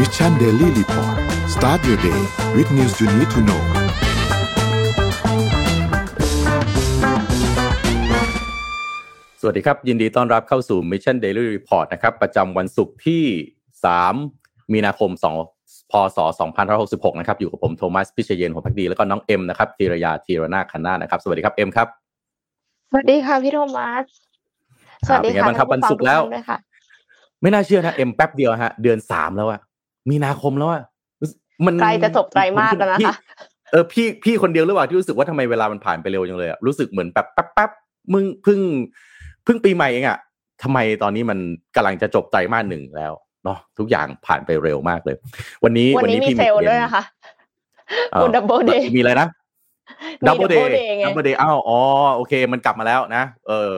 Mission Daily Report start your day with news you need to know สวัสดีครับ ยินดีต้อนรับเข้าสู่ Mission Daily Report นะครับ ประจำวันศุกร์ที่ 3 มีนาคม 2 พศ 2566 นะครับ อยู่กับผมโทมัส พิเชยเยนหัวพักดี แล้วก็น้องเอ็มนะครับธีรยาธีรนาคันนานะครับ สวัสดีครับ เอ็มครับ สวัสดีค่ะพี่โทมัส สวัสดีเป็นไงค่ะบ้างครับท่วันผู้ฟัศุกร์แล้วทุท่านด้วยค่ะไม่น่าเชื่อนะ เอ็มแป๊บเดียวฮะ เดือนสามแล้วอะ มีนาคมแล้วอะมันใกล้จะจบไตรมาสแล้วนะคะพี่เออพี่พี่คนเดียวหรือเปล่าที่รู้สึกว่าทำไมเวลามันผ่านไปเร็วจังเลยอะรู้สึกเหมือนแบบแป๊บแป๊บมึงเพิ่งเพิ่งปีใหม่เองอะทำไมตอนนี้มันกำลังจะจบไตรมาสหนึ่งแล้วเนาะทุกอย่างผ่านไปเร็วมากเลย วันนี้วันนี้มีพี่เซลล์ประด้วยด็นะคะเอ่อคุณดับเบิลเดย์มีอะไรนะมีดับเบิลเด double ย์ day ไงดับเบิลเดย์อ้าวอ๋อโอเค มันกลับมาแล้วนะ เออ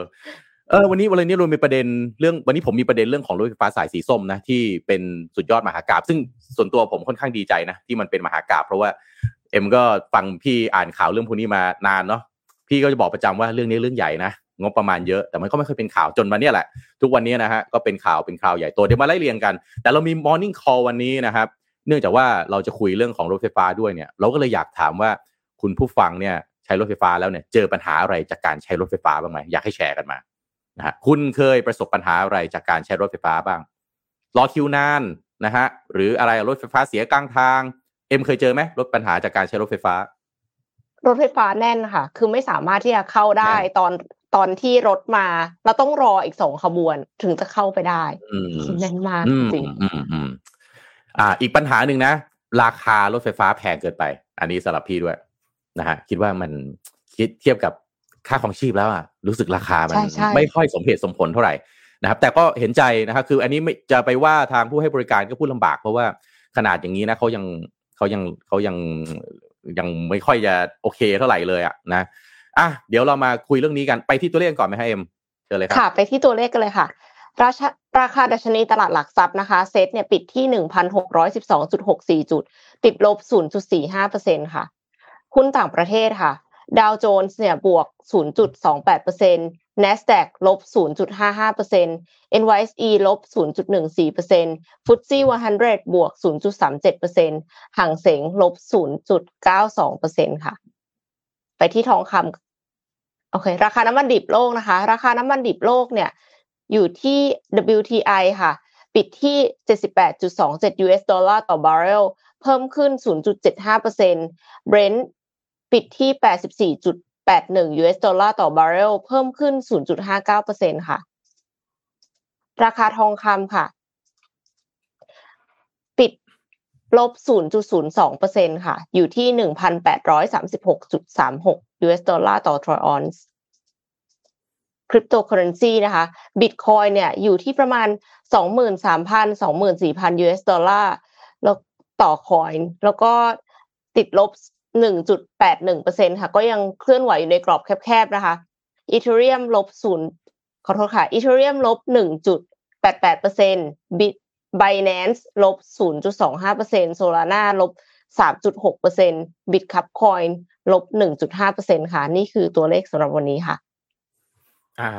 เออวันนี้วันนี้เรามีประเด็นเรื่องวันนี้ผมมีประเด็นเรื่องของรถไฟฟ้าสายสีส้มนะที่เป็นสุดยอดมหากาพย์ซึ่งส่วนตัวผมค่อนข้างดีใจนะที่มันเป็นมหากาพย์เพราะว่าเอ็มก็ฟังพี่อ่านข่าวเรื่องพวกนี้มานานเนาะพี่ก็จะบอกประจำว่าเรื่องนี้เรื่องใหญ่นะงบประมาณเยอะแต่มันก็ไม่เคยเป็นข่าวจนวันเนี้ยแหละ ทุกวันนี้นะฮะก็เป็นข่าวเป็นข่าวใหญ่โตเดี๋ยวมาไล่เรียงกัน แต่เรามี morning call วันนี้นะครับ เนื่องจากว่าเราจะคุยเรื่องของรถไฟฟ้าด้วยเนี่ย เราก็เลยอยากถามว่าคุณผู้ฟังเนี่ยใช้รถไฟฟ้าแล้วเนี่ยเจอปัญหาอะไรจากการใช้รถไฟฟ้าบ้างไหมอยากให้แชร์กันมา นะฮะคุณเคยประสบปัญหาอะไรจากการใช้รถไฟฟ้าบ้าง รอคิวนานนะฮะหรืออะไรรถไฟฟ้าเสียกลางทาง เอ็มเคยเจอไหมรถปัญหาจากการใช้รถไฟฟ้า รถไฟฟ้าแน่นค่ะ คือไม่สามารถที่จะเข้าได้แน่นตอนตอนที่รถมาเราต้องรออีกสองขบวนถึงจะเข้าไปได้อืมแน่นมากอืมจริงอืมอืมอ่า อีกปัญหาหนึ่งนะ ราคารถไฟฟ้าแพงเกินไป อันนี้สำหรับพี่ด้วยนะฮะคิดว่ามันคิดเทียบกับ ค่าของชีพแล้วอะรู้สึกราคามันใช่ใช่ไม่ค่อยสมเหตุสมผลเท่าไหร่นะครับ แต่ก็เห็นใจนะครับ คืออันนี้ไม่จะไปว่าทางผู้ให้บริการก็พูดลำบาก เพราะว่าขนาดอย่างนี้นะเขายังเขายังเขายังยังไม่ค่อยจะโอเคเท่าไหร่เลยอะนะอะเดี๋ยวเรามาคุยเรื่องนี้กันไปที่ตัวเลขก่อนไหมฮะเอ็มเชิญเลยครับค่ะ ไปที่ตัวเลขกันเลยค่ะราชาราคาดัชนีตลาดหลักทรัพย์นะคะ เซ็ตเนี่ยปิดที่หนึ่งพันหกร้อยสิบสองจุดหกสี่จุด ติดลบศูนย์จุดสี่ห้าเปอร์เซ็นต์ค่ะหุ้นต่างประเทศค่ะ ดาวโจนส์เนี่ยบวกศูนย์จุดสแต์ NASDAQ ลบศูนย์จุดห้าห้าเปอร์เซ็นต์ NYSE ลบศูนย์จุดหนึ่งสี่เปอร์เซ็นต์ FTSE one hundred บวกศูนย์จุดสามเจ็ดเปอร์เซ็นต์ฮั่งเส็งลบศูนย์จุดเก้าสองเปอร์เซ็นต์ค่ะ ไปที่ทองคำโอเค ราคาน้ำมันดิบโลกนะคะ ราคาน้ำมันดิบโลกเนี่ย อยู่ที่ WTI ค่ะ ปิดที่ 78.27 US ดอลลาร์ต่อบาร์เรลเพิ่มขึ้น 0.75% Brent ปิดที่ 84.81 US ดอลลาร์ต่อบาร์เรลเพิ่มขึ้น 0.59%ค่ะ ราคาทองคำค่ะ ปิดลบ 0.02%ค่ะ อยู่ที่ 1,836.36 US ดอลลาร์ต่อทรอยออนซ์คริปโตเคอเรนซีนะคะบิตคอยเนี่ยอยู่ที่ประมาณ 23,000 24,000 US ดอลลาร์แล้วต่อ coin แล้วก็ติดลบ 1.81%ค่ะ ก็ยังเคลื่อนไหวอยู่ในกรอบแคบๆนะคะ Ethereum ลบ0ขอโทษค่ะ Ethereum ลบ1.88%บิต Binance ลบ0.25% Solana ลบ3.6% Bitcup Coin ลบ1.5%ค่ะ นี่คือตัวเลขสำหรับวันนี้ค่ะ อ่า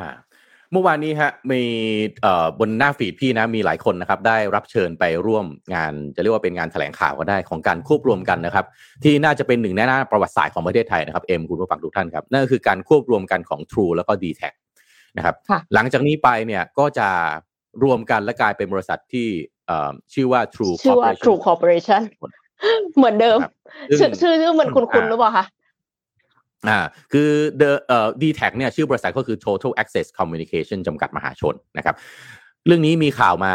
เมื่อวานนี้ฮะมีเอ่อบนหน้าฟีดพี่นะมีหลายคนนะครับได้รับเชิญไปร่วมงานจะเรียกว่าเป็นงานแถลงข่าวก็ได้ของการควบรวมกันนะครับ ที่น่าจะเป็นหนึ่งในหน้าประวัติศาสตร์ของประเทศไทยนะครับเอ็มคุณผู้ฟังทุกท่านครับนั่นก็คือการควบรวมกันของ True แล้วก็ d t แทนะครับค่ะหลังจากนี้ไปเนี่ยก็จะรวมกันและกลายเป็นบริษัทที่เอ่อชื่อว่า True ชื่อว่า Corporation True Corporation เหมือนเดิมครับซึ่งชื่อชื่อชื่อมันคุณคุณอ่าหรือเปล่าคะ อ่าคือ the เอ่อ d t แทเนี่ยชื่อบริษัทก็คือ Total Access Communication จำกัดมหาชนนะครับ เรื่องนี้มีข่าวมา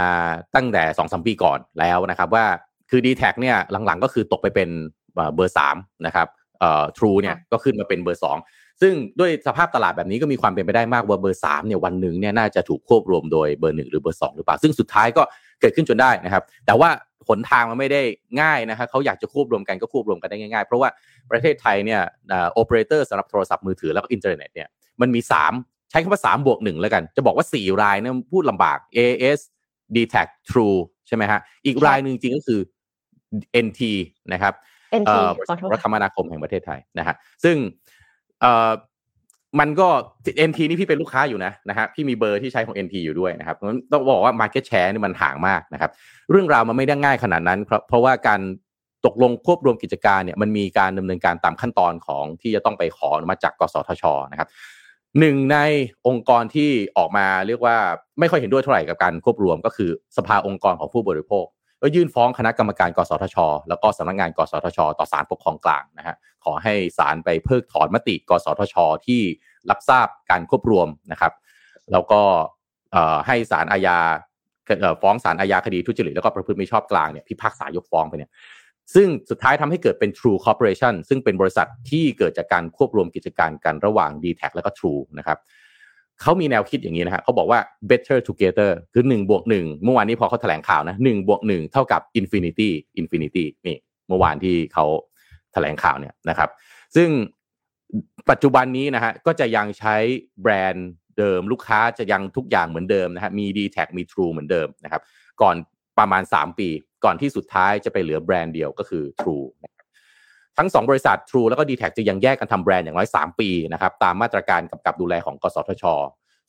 ตั้งแต่สองสมปีก่อนแล้วนะครับว่าคือ d t แทเนี่ยหลังๆก็คือตกไปเป็นเอ่อเบอร์สามนะครับเอ่อ True เนี่ยก็ขึ้นมาเป็นเบอร์สองซึ่งด้วยสภาพตลาดแบบนี้ก็มีความเป็นไปได้มากว่าเบอร์สามเนี่ยวันหนึ่งเนี่ยน่าจะถูกควบรวมโดยเบอร์หนึ่งหรือเบอร์สองหรือเปล่า ซึ่งสุดท้ายก็เกิดขึ้นจนได้นะครับ แต่ว่า หนทางมันไม่ได้ง่ายนะครับเขาอยากจะควบรวมกันก็ควบรวมกันได้ง่ายๆ เพราะว่าประเทศไทยเนี่ยโอเปอเรเตอร์สำหรับโทรศัพท์มือถือแล้วก็อินเทอร์เน็ตเนี่ยมันมี 3 ใช้คำว่า3บวก1แล้วกัน จะบอกว่า 4 รายเนี่ยพูดลำบาก AS d t a c True ใช่ไหมฮะอีกรายหนึ่งจริงก็คือ NT นะครับ NT เอ่อขอโทษรัฐคมนาคมแห่งประเทศไทยนะฮะซึ่งเอ่อ มันก็ NT นี่พี่เป็นลูกค้าอยู่นะนะฮะพี่มีเบอร์ที่ใช้ของ NT อยู่ด้วยนะครับต้องบอกว่า Market Share นี่มันห่างมากนะครับ เรื่องราวมันไม่ได้ง่ายขนาดนั้น เพราะว่าการตกลงควบรวมกิจการเนี่ยมันมีการดำเนินการตามขั้นตอนของที่จะต้องไปขอมาจากกสทชนะครับหนึ่งในองค์กรที่ออกมาเรียกว่าไม่ค่อยเห็นด้วยเท่าไหร่กับการควบรวมก็คือสภาองค์กรของผู้บริโภค ก็ยื่นฟ้องคณะกรรมการกสทช แล้วก็สำนักงานกสทช ต่อศาลปกครองกลางนะฮะขอให้ศาลไปเพิกถอนมติ กสทช ที่รับทราบการควบรวมนะครับ แล้วก็ให้ศาลอาญาฟ้องศาลอาญาคดีทุจริตแล้วก็ประพฤติมิชอบกลางเนี่ยพิพากษายกฟ้องไปเนี่ยซึ่งสุดท้ายทำให้เกิดเป็น True Corporation ซึ่งเป็นบริษัทที่เกิดจากการควบรวมกิจการกันระหว่าง d t แทและก็ True นะครับ เขามีแนวคิดอย่างนี้นะฮะเขาบอกว่า better together คือหนึ่งบวกหนึ่งเมื่อวานนี้พอเขาแถลงข่าวนะหนึ่งบวกหนึ่งเท่ากับ infinity infinity นี่เมื่อวานที่เขาแถลงข่าวเนี่ยนะครับ ซึ่งปัจจุบันนี้นะฮะก็จะยังใช้แบรนด์เดิม ลูกค้าจะยังทุกอย่างเหมือนเดิมนะฮะมี d t แทมี True เหมือนเดิมนะครับ ก่อนประมาณ 3 ปี ก่อนที่สุดท้ายจะไปเหลือแบรนด์เดียวก็คือ True ทั้ง 2 บริษัท True แล้วก็ d t แทจะยังแยกกันทำแบรนด์อย่างน้อย 3 ปีนะครับตามมาตรการกำกับดูแลของกสทช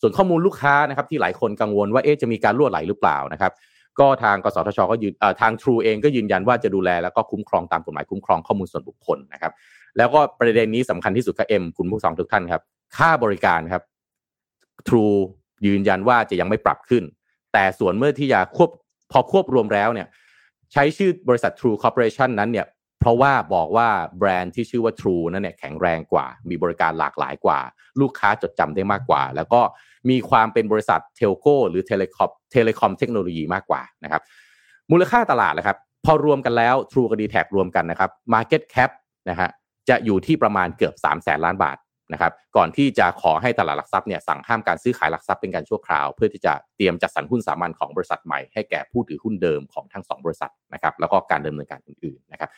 ส่วนข้อมูลลูกค้านะครับที่หลายคนกังวลว่าเอ๊ะจะมีการรั่วไหลหรือเปล่านะครับก็ทางกสทช ก็ยืนทาง True เองก็ยืนยันว่าจะดูแลแล้วก็คุ้มครองตามกฎหมายคุ้มครองข้อมูลส่วนบุคคลนะครับแล้วก็ประเด็นนี้สำคัญที่สุดครับเอ็มคุณผู้ฟังทุกท่านครับ ค่าบริการครับ True ยืนยันว่าจะยังไม่ปรับขึ้น แต่ส่วนเมื่อที่จะควบพอควบรวมแล้วเนี่ย ใช้ชื่อบริษัท True Corporation นั้นเนี่ย เพราะว่าบอกว่าแบรนด์ที่ชื่อว่า True นั้นเนี่ยแข็งแรงกว่า มีบริการหลากหลายกว่า ลูกค้าจดจำได้มากกว่า แล้วก็มีความเป็นบริษัท telco หรือ telecom telecom เทคโนโลยีมากกว่านะครับมูลค่าตลาดนะครับพอรวมกันแล้ว True กับ d t แทรวมกันนะครับ Market Cap นะฮะจะอยู่ที่ประมาณเกือบ3 0 0แสนล้านบาทนะครับก่อนที่จะขอให้ตลาดหลักทรัพย์เนี่ยสั่งห้ามการซื้อขายหลักทรัพย์เป็นการชั่วคราว เพื่อที่จะเตรียมจัดสรรหุ้นสามัญของบริษัทใหม่ให้แก่ผู้ถือหุ้นเดิมของทั้ง 2 บริษัทนะครับแล้วก็การดำเนินการอื่นๆนะครับ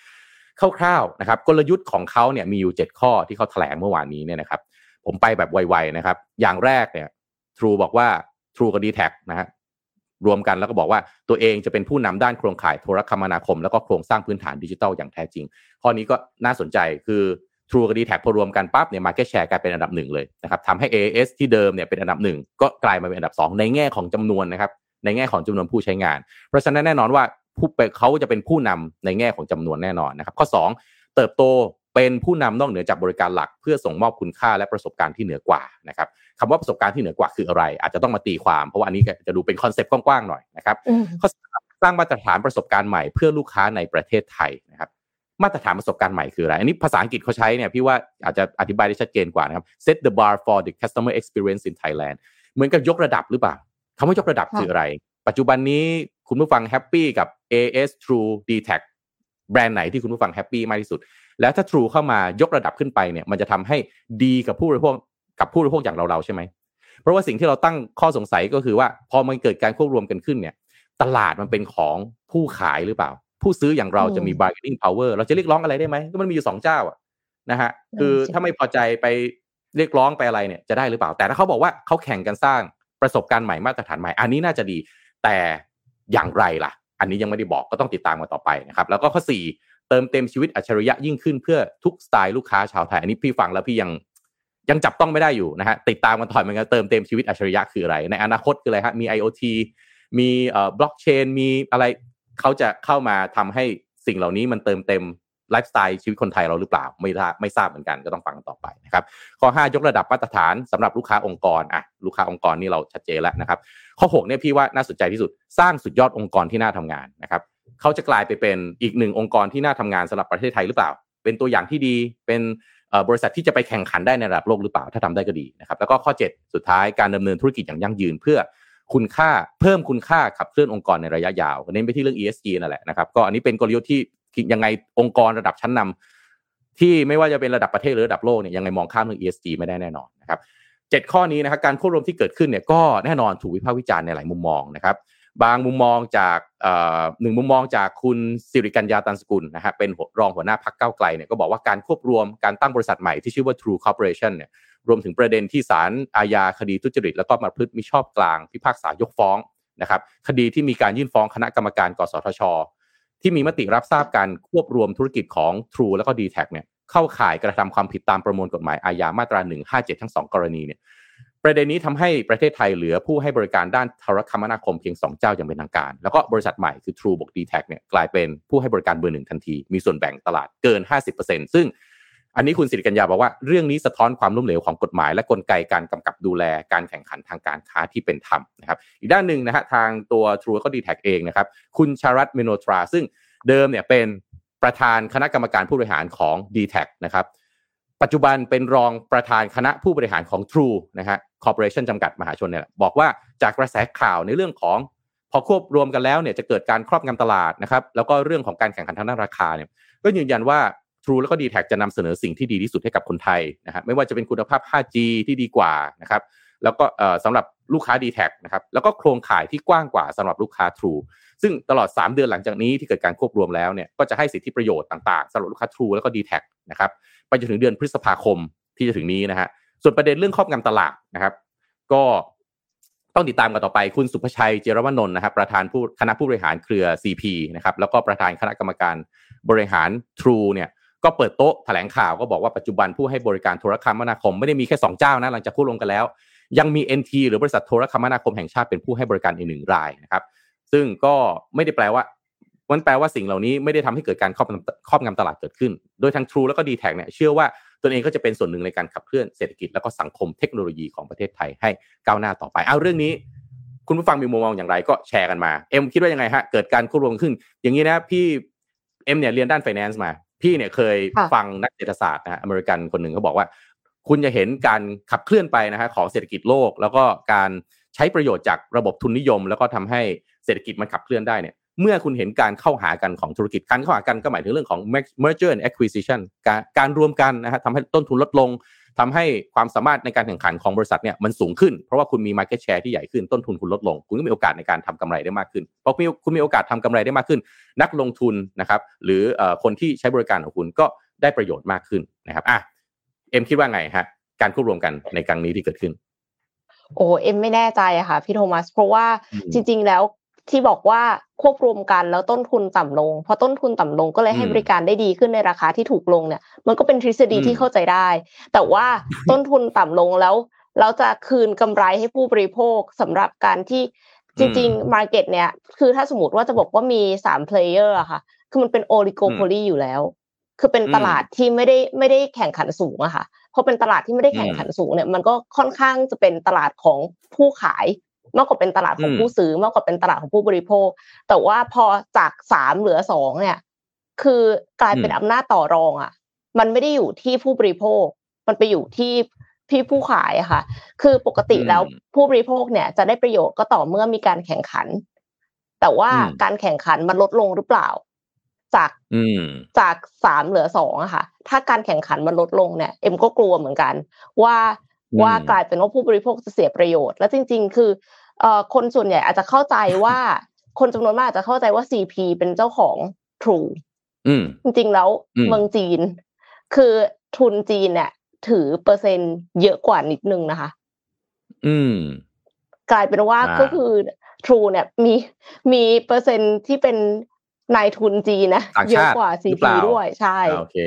คร่าวๆนะครับกลยุทธ์ของเขาเนี่ยมีอยู่ 7 ข้อที่เขาแถลงเมื่อวานนี้เนี่ยนะครับ ผมไปแบบไวๆนะครับ อย่างแรกเนี่ย True บอกว่า True กับ d t แทนะฮะรวมกันแล้วก็บอกว่าตัวเองจะเป็นผู้นำด้านโครงข่ายโทรคมนาคม แล้วก็โครงสร้างพื้นฐานดิจิทัลอย่างแท้จริง ข้อนี้ก็น่าสนใจคือ True กับ d t แทพอรวมกันปั๊บเนี่ย Market Share กลายเป็นอันดับหนึ่งเลยนะครับทำให้ AS ที่เดิมเนี่ยเป็นอันดับหนึ่งก็กลายมาเป็นอันดับ 2 ในแง่ของจำนวนนะครับในแง่ของจำนวนผู้ใช้งาน เพราะฉะนั้นแน่นอนว่า ผู้เขาจะเป็นผู้นำในแง่ของจำนวนแน่นอนนะครับ ข้อ 2 เติบโตเป็นผู้นำนอกเหนือจากบริการหลัก เพื่อส่งมอบคุณค่าและประสบการณ์ที่เหนือกว่านะครับคำว่าประสบการณ์ที่เหนือกว่าคืออะไร อาจจะต้องมาตีความ เพราะว่าอันนี้จะดูเป็นคอนเซปต์กว้างๆหน่อยนะครับข้อสร้างมาตรฐานประสบการณ์ใหม่เพื่อลูกค้าในประเทศไทยนะครับมาตรฐานประสบการณ์ใหม่คืออะไร อันนี้ภาษาอังกฤษเขาใช้เนี่ยพี่ว่าอาจจะอธิบายได้ชัดเจนกว่านะครับ set the bar for the customer experience in Thailand เหมือนกับยกระดับหรือเปล่าคำว่ายกระดับคืออะไร ปัจจุบันนี้ คุณผู้ฟังแฮปปี้กับ AS True d t a c แบรนด์ไหนที่คุณผู้ฟัง happy มากที่สุด แล้วถ้า True เข้ามายกระดับขึ้นไปเนี่ยมันจะทำให้ดีกับผู้บริโภคกับผู้บริโภคอย่างเราๆใช่ไหมเพราะว่าสิ่งที่เราตั้งข้อสงสัยก็คือว่าพอมันเกิดการควบรวมกันขึ้นเนี่ย ตลาดมันเป็นของผู้ขายหรือเปล่า ผู้ซื้ออย่างเราจะมี bargaining power เราจะเรียกร้องอะไรได้ไหมก็มันมีอยู่สองเจ้าอะนะฮะคือถ้าไม่พอใจไปเรียกร้องไปอะไรเนี่ยจะได้หรือเปล่า แต่ถ้าเขาบอกว่าเขาแข่งกันสร้างประสบการณ์ใหม่มาตรฐานใหม่ อันนี้น่าจะดี แต่ อย่างไรล่ะ อันนี้ยังไม่ได้บอกก็ต้องติดตามมาต่อไปนะครับ แล้วก็ข้อ 4 เติมเต็มชีวิตอัจฉริยะยิ่งขึ้นเพื่อทุกสไตล์ลูกค้าชาวไทย อันนี้พี่ฟังแล้วพี่ยังยังจับต้องไม่ได้อยู่นะฮะติดตามกันต่อยมันก็เติมเต็มชีวิตอัจฉริยะคืออะไร ในอนาคตคืออะไรฮะมี IoT มีเอ่อบล็อกเชนมีอะไรเขาจะเข้ามาทำให้สิ่งเหล่านี้มันเติมเต็ม ไลฟ์สไตล์ชีวิตคนไทยเราหรือเปล่า ไม่ทราบไม่ทราบเหมือนกันก็ต้องฟังต่อไปนะครับข้อ 5 ยกระดับมาตรฐานสำหรับลูกค้าองค์กรอะลูกค้าองค์กรนี่เราชัดเจนแล้วนะครับข้อ6เนี่ยพี่ว่าน่าสนใจที่สุด สร้างสุดยอดองค์กรที่น่าทำงานนะครับเขาจะกลายไปเป็นอีกหนึ่งองค์กรที่น่าทำงานสำหรับประเทศไทยหรือเปล่า เป็นตัวอย่างที่ดีเป็นบริษัทที่จะไปแข่งขันได้ในระดับโลกหรือเปล่าถ้าทำได้ก็ดีนะครับแล้วก็ข้อ 7 สุดท้ายการดำเนินธุรกิจอย่างยั่งยืนเพื่อคุณค่าเพิ่มคุณค่าขับเคลื่อนองค์กรในระยะยาวเน้นไปที่เรื่อง ESG นั่นแหละนะครับก็อันนี้เป็นกลยุทธ์ที่ ยังไงองค์กรระดับชั้นนำที่ไม่ว่าจะเป็นระดับประเทศหรือระดับโลกเนี่ยยังไงมองข้ามเรื่อง ESG ไม่ได้แน่นอนนะครับเจ็ดข้อนี้นะครับการควบรวมที่เกิดขึ้นเนี่ยก็แน่นอนถูกวิพากษ์วิจารณ์ในหลายมุมมองนะครับบางมุมมองจากหนึ่งมุมมองจากคุณสิริกัญญาตันสกุลนะฮะเป็นรองหัวหน้าพักเก้าไกลเนี่ยก็บอกว่าการควบรวมการตั้งบริษัทใหม่ที่ชื่อว่า True Corporation เนี่ยรวมถึงประเด็นที่ศาลอาญาคดีทุจริต แล้วก็มาพฤติมิชอบกลาง พิพากษายกฟ้องนะครับคดีที่มีการยื่นฟ้องคณะกรรมการกสทช ที่มีมติรับทราบการควบรวมธุรกิจของ True แล้วก็ d t แทเนี่ยเข้าข่ายกระทำความผิดตามประมวลกฎหมายอาญามาตรา 157 ทั้ง 2 กรณีเนี่ยประเด็นนี้ทำให้ประเทศไทยเหลือผู้ให้บริการด้านโทรคมนาคมเพียง 2 เจ้าอย่างเป็นทางการ แล้วก็บริษัทใหม่คือ True บวก d t แทเนี่ยกลายเป็นผู้ให้บริการเบอร์หนึ่งทันที มีส่วนแบ่งตลาดเกิน 50%ซึ่ง อันนี้คุณสิริกัญญาบอกว่าเรื่องนี้สะท้อนความล้มเหลวของกฎหมาย และกลไกการกำกับดูแลการแข่งขันทางการค้าที่เป็นธรรมนะครับ อีกด้านหนึ่งนะฮะทางตัว True ก็ d t แท็เองนะครับ คุณชารัด เมห์โรทรา ซึ่งเดิมเนี่ยเป็นประธานคณะกรรมการผู้บริหารของ dtac นะครับ ปัจจุบันเป็นรองประธานคณะผู้บริหารของ True นะฮะคอร์ปอเรชั่นจำกัดมหาชนเนี่ยบอกว่าจากกระแสข่าวในเรื่องของ พอควบรวมกันแล้วเนี่ยจะเกิดการครอบงำตลาดนะครับแล้วก็เรื่องของการแข่งขันทางด้านราคาเนี่ยก็ยืนยันว่า True แล้วก็ d t แทจะนำเสนอสิ่งที่ดีที่สุดให้กับคนไทยนะฮะไม่ว่าจะเป็นคุณภาพ 5G ที่ดีกว่านะครับแล้วก็สำหรับลูกค้า d t แทนะครับแล้วก็โครงข่ายที่กว้างกว่าสำหรับลูกค้า True ซึ่งตลอด 3 เดือนหลังจากนี้ที่เกิดการควบรวมแล้วเนี่ยก็จะให้สิทธิประโยชน์ต่างๆสำหรับลูกค้า True แล้วก็ d t แทนะครับไปจนถึงเดือนพฤษภาคมที่จะถึงนี้นะฮะส่วนประเด็นเรื่องครอบงำตลาดนะครับ ก็ต้องติดตามกันต่อไปคุณสุภชัยเจรวนนท์นะครับ ประธานผู้คณะผู้บริหารเครือ CP นะครับแล้วก็ประธานคณะกรรมการบริหาร True เนี่ย ก็เปิดโต๊ะแถลงข่าวก็บอกว่าปัจจุบันผู้ให้บริการโทรคมนาคมไม่ได้มีแค่ 2 เจ้านะหลังจากพูดลงกันแล้ว ยังมี NT หรือบริษัทโทรคมนาคมแห่งชาติเป็นผู้ให้บริการอีกหนึ่งรายนะครับซึ่งก็ไม่ได้แปลว่ามันแปลว่าสิ่งเหล่านี้ไม่ได้ทำให้เกิดการครอบครอบงำตลาดเกิดขึ้น โดยทาง True แล้วก็ d t แทเนี่ยเชื่อว่าตนเองก็จะเป็นส่วนหนึ่งในการขับเคลื่อนเศรษฐกิจแล้วก็สังคมเทคโนโลยีของประเทศไทยให้ก้าวหน้าต่อไปเอาเรื่องนี้ คุณผู้ฟังมีมุมมองอย่างไรก็แชร์กันมา เอ็มคิดว่ายังไงฮะเกิดการควบรวมขึ้น อย่างนี้นะพี่เอ็มเนี่ยเรียนด้าน finance มา พี่เนี่ยเคยฟังนักเศรษฐศาสตร์นะอเมริกันคนหนึ่งเขาบอกว่า คุณจะเห็นการขับเคลื่อนไปนะฮะของเศรษฐกิจโลก แล้วก็การใช้ประโยชน์จากระบบทุนนิยม แล้วก็ทำให้เศรษฐกิจมันขับเคลื่อนได้เนี่ยเมื่อคุณเห็นการเข้าหากันของธุรกิจการเข้าหากันก็หมายถึงเรื่องของ merger and acquisition การการรวมกันนะฮะทำให้ต้นทุนลดลง ทำให้ความสามารถในการแข่งขันของบริษัทเนี่ยมันสูงขึ้น เพราะว่าคุณมี market share ที่ใหญ่ขึ้นต้นทุนคุณลดลง คุณก็มีโอกาสในการทำกำไรได้มากขึ้นเพราะคุณมีโอกาสทำกำไรได้มากขึ้น นักลงทุนนะครับหรือคนที่ใช้บริการของคุณก็ได้ประโยชน์มากขึ้นนะครับอะเอ็มคิดว่าไงฮะการควบรวมกันในครั้งนี้ที่เกิดขึ้นโอ้เอ็มไม่แน่ใจอะค่ะพี่โทมัส เพราะว่าจริง ๆ แล้ว ที่บอกว่าควบรวมกันแล้วต้นทุนต่ำลงพอต้นทุนต่ำลงก็เลยให้บริการได้ดีขึ้นในราคาที่ถูกลงเนี่ย มันก็เป็นทฤษฎีที่เข้าใจได้ แต่ว่าต้นทุนต่ำลงแล้วเราจะคืนกำไรให้ผู้บริโภคสำหรับการที่จริงๆ market เนี่ย คือถ้าสมมติว่าจะบอกว่ามีสาม player อะค่ะ คือมันเป็น oligopoly อยู่แล้ว คือเป็นตลาดที่ไม่ได้ไม่ได้แข่งขันสูงอะค่ะพอเป็นตลาดที่ไม่ได้แข่งขันสูงเนี่ย มันก็ค่อนข้างจะเป็นตลาดของผู้ขาย มากกว่าเป็นตลาดของผู้ซื้อมากกว่าเป็นตลาดของผู้บริโภค แต่ว่าพอจากสามเหลือสองเนี่ย คือกลายเป็นอำนาจต่อรองอะ มันไม่ได้อยู่ที่ผู้บริโภค มันไปอยู่ที่พี่ผู้ขายอะค่ะ คือปกติแล้วผู้บริโภคเนี่ยจะได้ประโยชน์ก็ต่อเมื่อมีการแข่งขัน แต่ว่าการแข่งขันมันลดลงหรือเปล่า จากจากสามเหลือสองอะค่ะ ถ้าการแข่งขันมันลดลงเนี่ยเอ็มก็กลัวเหมือนกัน ว่าว่ากลายเป็นว่าผู้บริโภคจะเสียประโยชน์ และจริง ๆ คือ เอ่อคนส่วนใหญ่อาจจะเข้าใจว่า คนจำนวนมากอาจจะเข้าใจว่า CP เป็นเจ้าของ True จริงๆแล้วเมืองจีน คือทุนจีนเนี่ยถือเปอร์เซ็นต์เยอะกว่านิดนึงนะคะ อืม กลายเป็นว่าก็คือ True เนี่ย มีมีเปอร์เซ็นต์ที่เป็นนายทุนจีนนะเยอะกว่า CP ด้วยใช่โอเค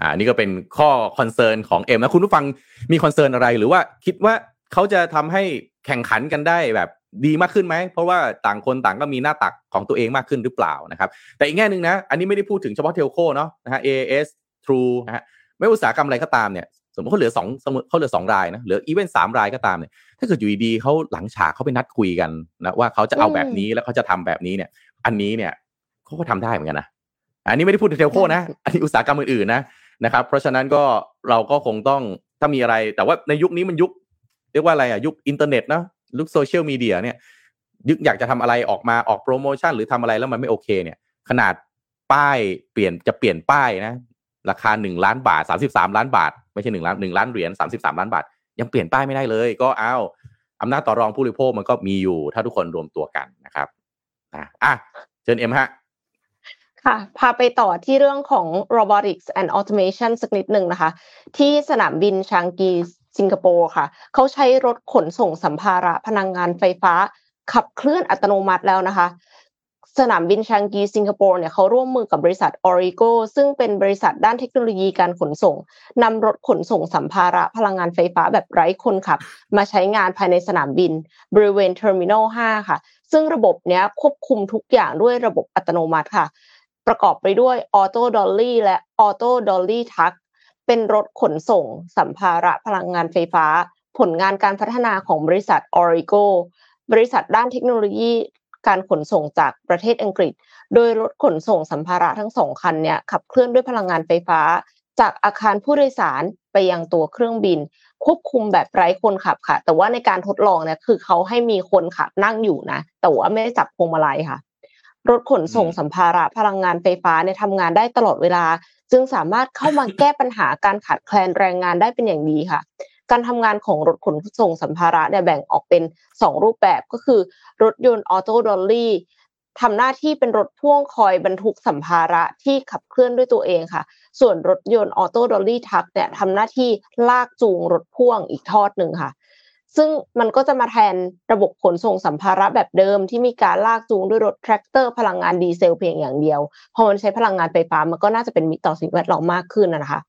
อ่า นี่ก็เป็นข้อ concern ของเอ็มนะคุณผู้ฟังมี concern อะไรหรือว่าคิดว่าเขาจะทำให้แข่งขันกันได้แบบ ดีมากขึ้นไหม เพราะว่าต่างคนต่างก็มีหน้าตักของตัวเองมากขึ้นหรือเปล่านะครับ แต่อีกแง่หนึ่งนะ อันนี้ไม่ได้พูดถึงเฉพาะเทลโคเนาะนะฮะ AS True นะฮะไม่อุตสาหกรรมอะไรก็ตามเนี่ยสมมติเขาเหลือสองเขาเหลือสองรายนะเหลืออีเวนต์สามรายก็ตามเนี่ยถ้าเกิดอยู่ดีเขาหลังฉากเขาไปนัดคุยกันนะว่าเขาจะเอาแบบนี้แล้วเขาจะทำแบบนี้เนี่ย อันนี้เนี่ยเขาก็ทำได้เหมือนกันนะอันนี้ไม่ได้พูดถึง telco นะอันนี้อุตสาหกรรมอื่นๆนะนะครับ เพราะฉะนั้นก็เราก็คงต้องถ้ามีอะไร แต่ว่าในยุคนี้มันยุคเรียกว่าอะไรอะยุคอินเทอร์เน็ตนะ ยุคโซเชียลมีเดียเนี่ยยึกอยากจะทำอะไรออกมาออกโปรโมชั่นหรือทำอะไรแล้วมันไม่โอเค เนี่ย ขนาดป้ายเปลี่ยนจะเปลี่ยนป้ายนะ ราคาหนึ่งล้านบาทสามสิบสามล้านบาท ไม่ใช่หนึ่งล้านหนึ่งล้านเหรียญสามสิบสามล้านบาท ยังเปลี่ยนป้ายไม่ได้เลย ก็เอาอำนาจต่อรองผู้บริโภคมันก็มีอยู่ถ้าทุกคนรวมตัวกันนะครับอะเชิญเอ็มฮะค่ะพาไปต่อที่เรื่องของ robotics and automation สักนิดหนึ่งนะคะ ที่สนามบินชางกี สิงคโปร์ค่ะ เขาใช้รถขนส่งสัมภาระพลังงานไฟฟ้า ขับเคลื่อนอัตโนมัติแล้วนะคะ สนามบินชางกีสิงคโปร์เนี่ยเขาร่วมมือกับบริษัท Origo ซึ่งเป็นบริษัทด้านเทคโนโลยีการขนส่งนำรถขนส่งสัมภาระพลังงานไฟฟ้าแบบไร้คนขับ มาใช้งานภายในสนามบิน บริเวณ Terminal 5 ค่ะ ซึ่งระบบเนี้ยควบคุมทุกอย่างด้วยระบบอัตโนมัติค่ะประกอบไปด้วย Auto-Dolly และ Auto-DollyTug เป็นรถขนส่ง สัมภาระพลังงานไฟฟ้า ผลงานการพัฒนาของบริษัท Aurrigo บริษัทด้านเทคโนโลยีการขนส่งจากประเทศอังกฤษ โดยรถขนส่งสัมภาระทั้งสองคันเนี่ยขับเคลื่อนด้วยพลังงานไฟฟ้า จากอาคารผู้โดยสารไปยังตัวเครื่องบิน ควบคุมแบบไร้คนขับค่ะ แต่ว่าในการทดลองเนี่ยคือเขาให้มีคนขับนั่งอยู่นะ แต่ว่าไม่ได้จับพวงมาลัยค่ะ รถขนส่งสัมภาระพลังงานไฟฟ้าเนี่ยทำงานได้ตลอดเวลา จึงสามารถเข้ามาแก้ปัญหาการขาดแคลนแรงงานได้เป็นอย่างดีค่ะ การทำงานของรถขนส่งสัมภาระเนี่ยแบ่งออกเป็น 2 รูปแบบก็คือ รถยนต์ Auto-Dolly ทำหน้าที่เป็นรถพ่วงคอยบรรทุกสัมภาระที่ขับเคลื่อนด้วยตัวเองค่ะ ส่วนรถยนต์ Auto-DollyTug เนี่ยทำหน้าที่ลากจูงรถพ่วงอีกทอดหนึ่งค่ะ ซึ่งมันก็จะมาแทนระบบขนส่งสัมภาระแบบเดิมที่มีการลากจูงด้วยรถแทรกเตอร์พลังงานดีเซลเพียงอย่างเดียว พอมันใช้พลังงานไฟฟ้ามันก็น่าจะเป็นมิตรต่อสิ่งแวดล้อมมากขึ้นนะคะ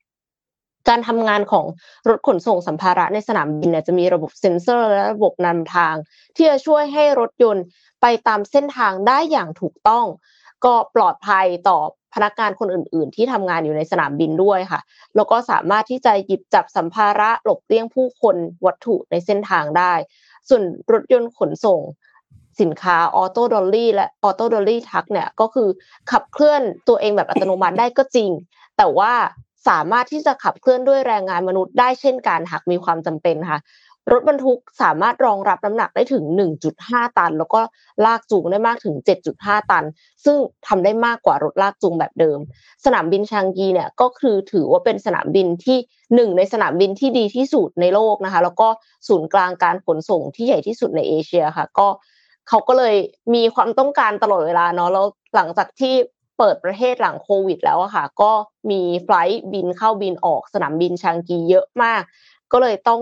การทำงานของรถขนส่งสัมภาระในสนามบินเนี่ยจะมีระบบเซ็นเซอร์และระบบนำทาง ที่จะช่วยให้รถยนต์ไปตามเส้นทางได้อย่างถูกต้อง ก็ปลอดภัยต่อ พนักงานคนอื่น ๆ ที่ทำงานอยู่ในสนามบินด้วยค่ะ แล้วก็สามารถที่จะหยิบจับสัมภาระหลบเลี่ยงผู้คนวัตถุในเส้นทางได้ ส่วนรถยนต์ขนส่งสินค้า Auto-Dolly และ Auto-DollyTug เนี่ยก็คือขับเคลื่อนตัวเองแบบอัตโนมัติได้ก็จริง แต่ว่าสามารถที่จะขับเคลื่อนด้วยแรงงานมนุษย์ได้เช่นกันหากมีความจำเป็นค่ะ รถบรรทุกสามารถรองรับน้ำหนักได้ถึง 1.5 ตัน แล้วก็ลากจูงได้มากถึง 7.5 ตัน ซึ่งทำได้มากกว่ารถลากจูงแบบเดิม สนามบินชางกีเนี่ยก็คือถือว่าเป็นสนามบินที่หนึ่งในสนามบินที่ดีที่สุดในโลกนะคะ แล้วก็ศูนย์กลางการขนส่งที่ใหญ่ที่สุดในเอเชียค่ะ ก็เขาก็เลยมีความต้องการตลอดเวลาเนาะแล้วหลังจากที่เปิดประเทศหลังโควิด แล้วอะค่ะ ก็มีไฟล์บินเข้าบินออกสนามบินชางกีเยอะมาก ก็เลยต้อง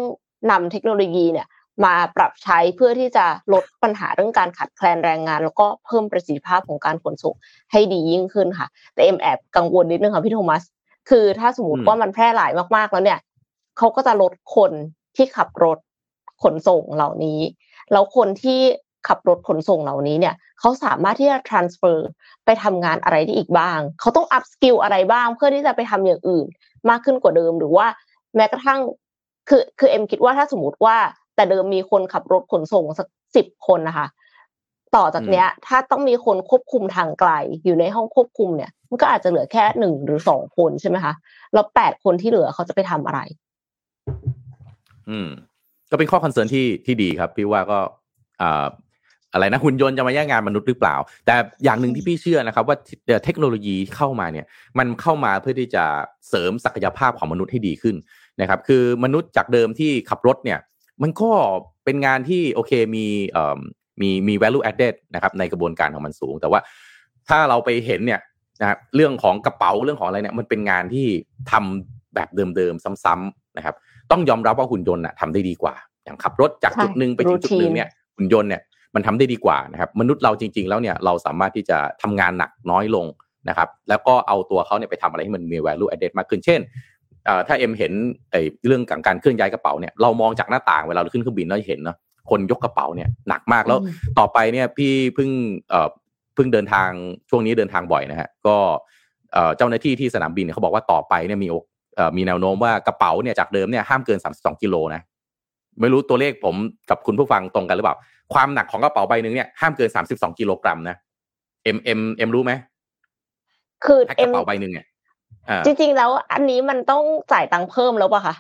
นำเทคโนโลยีเนี่ยมาปรับใช้เพื่อที่จะลดปัญหาเรื่องการขาดแคลนแรงงาน แล้วก็เพิ่มประสิทธิภาพของการขนส่งให้ดียิ่งขึ้นค่ะ แต่เอ็มแอบกังวลนิดนึงค่ะพี่โทมัส คือถ้าสมมติว่ามันแพร่หลายมากๆแล้วเนี่ยเขาก็จะลดคนที่ขับรถขนส่งเหล่านี้ แล้วคนที่ขับรถขนส่งเหล่านี้เนี่ยเขาสามารถที่จะ transfer ไปทำงานอะไรได้อีกบ้าง เขาต้อง up skill อะไรบ้าง เพื่อที่จะไปทำอย่างอื่น มากขึ้นกว่าเดิม หรือว่าแม้กระทั่ง คือคือเอ็มคิดว่าถ้าสมมติว่า แต่เดิมมีคนขับรถขนส่งสักสิบคนนะคะต่อจากเนี้ย ถ้าต้องมีคนควบคุมทางไกลอยู่ในห้องควบคุมเนี่ย มันก็อาจจะเหลือแค่หนึ่งหรือสองคนใช่ไหมคะแล้วแปดคนที่เหลือเขาจะไปทำอะไร อืม ก็เป็นข้อคอนเซิร์นที่ที่ดีครับ พี่ว่าก็อ่าอะไรนะหุ่นยนต์จะมาแย่งงานมนุษย์หรือเปล่า แต่อย่างหนึ่งที่พี่เชื่อนะครับ ว่าเทคโนโลยีเข้ามาเนี่ย มันเข้ามาเพื่อที่จะเสริมศักยภาพของมนุษย์ให้ดีขึ้น นะครับคือมนุษย์จากเดิมที่ขับรถเนี่ยมันก็เป็นงานที่โอเคมีเอ่อมีมี value added นะครับในกระบวนการของมันสูง แต่ว่าถ้าเราไปเห็นเนี่ยนะครับเรื่องของกระเป๋าเรื่องของอะไรเนี่ยมันเป็นงานที่ทำแบบเดิมๆซ้ำๆนะครับ ต้องยอมรับว่าหุ่นยนต์น่ะทำได้ดีกว่า อย่างขับรถจากจุดหนึ่งไปถึงจุดหนึ่งเนี่ยหุ่นยนต์เนี่ยมันทำได้ดีกว่านะครับ มนุษย์เราจริง ๆ แล้วเนี่ยเราสามารถที่จะทำงานหนักน้อยลงนะครับ แล้วก็เอาตัวเขาเนี่ยไปทำอะไรให้มันมี value added มากขึ้น เช่น ถ้าเอ็มเห็นไอ้เรื่องการการเคลื่อนย้ายกระเป๋าเนี่ยเรามองจากหน้าต่างเวลาเราขึ้นเครื่องบินเราเห็นเนาะคนยกกระเป๋าเนี่ยหนักมากแล้วต่อไปเนี่ยพี่เพิ่งเอ่อเพิ่งเดินทางช่วงนี้เดินทางบ่อยนะฮะก็เจ้าหน้าที่ที่สนามบินเขาบอกว่าต่อไปเนี่ยมีมีแนวโน้มว่ากระเป๋าเนี่ยจากเดิมเนี่ยห้ามเกิน 32กิโลนะไม่รู้ตัวเลขผมกับคุณผู้ฟังตรงกันหรือเปล่า ความหนักของกระเป๋าใบหนึ่งเนี่ยห้ามเกินสามสิบสองกิโลกรัมนะเอ็มเอ็มเอ็มรู้ไหมคือเอ็มกระเป๋าใบหนึ่งเนี่ย จริงๆแล้วอันนี้มันต้องจ่ายตังค์เพิ่มแล้วป่ะคะ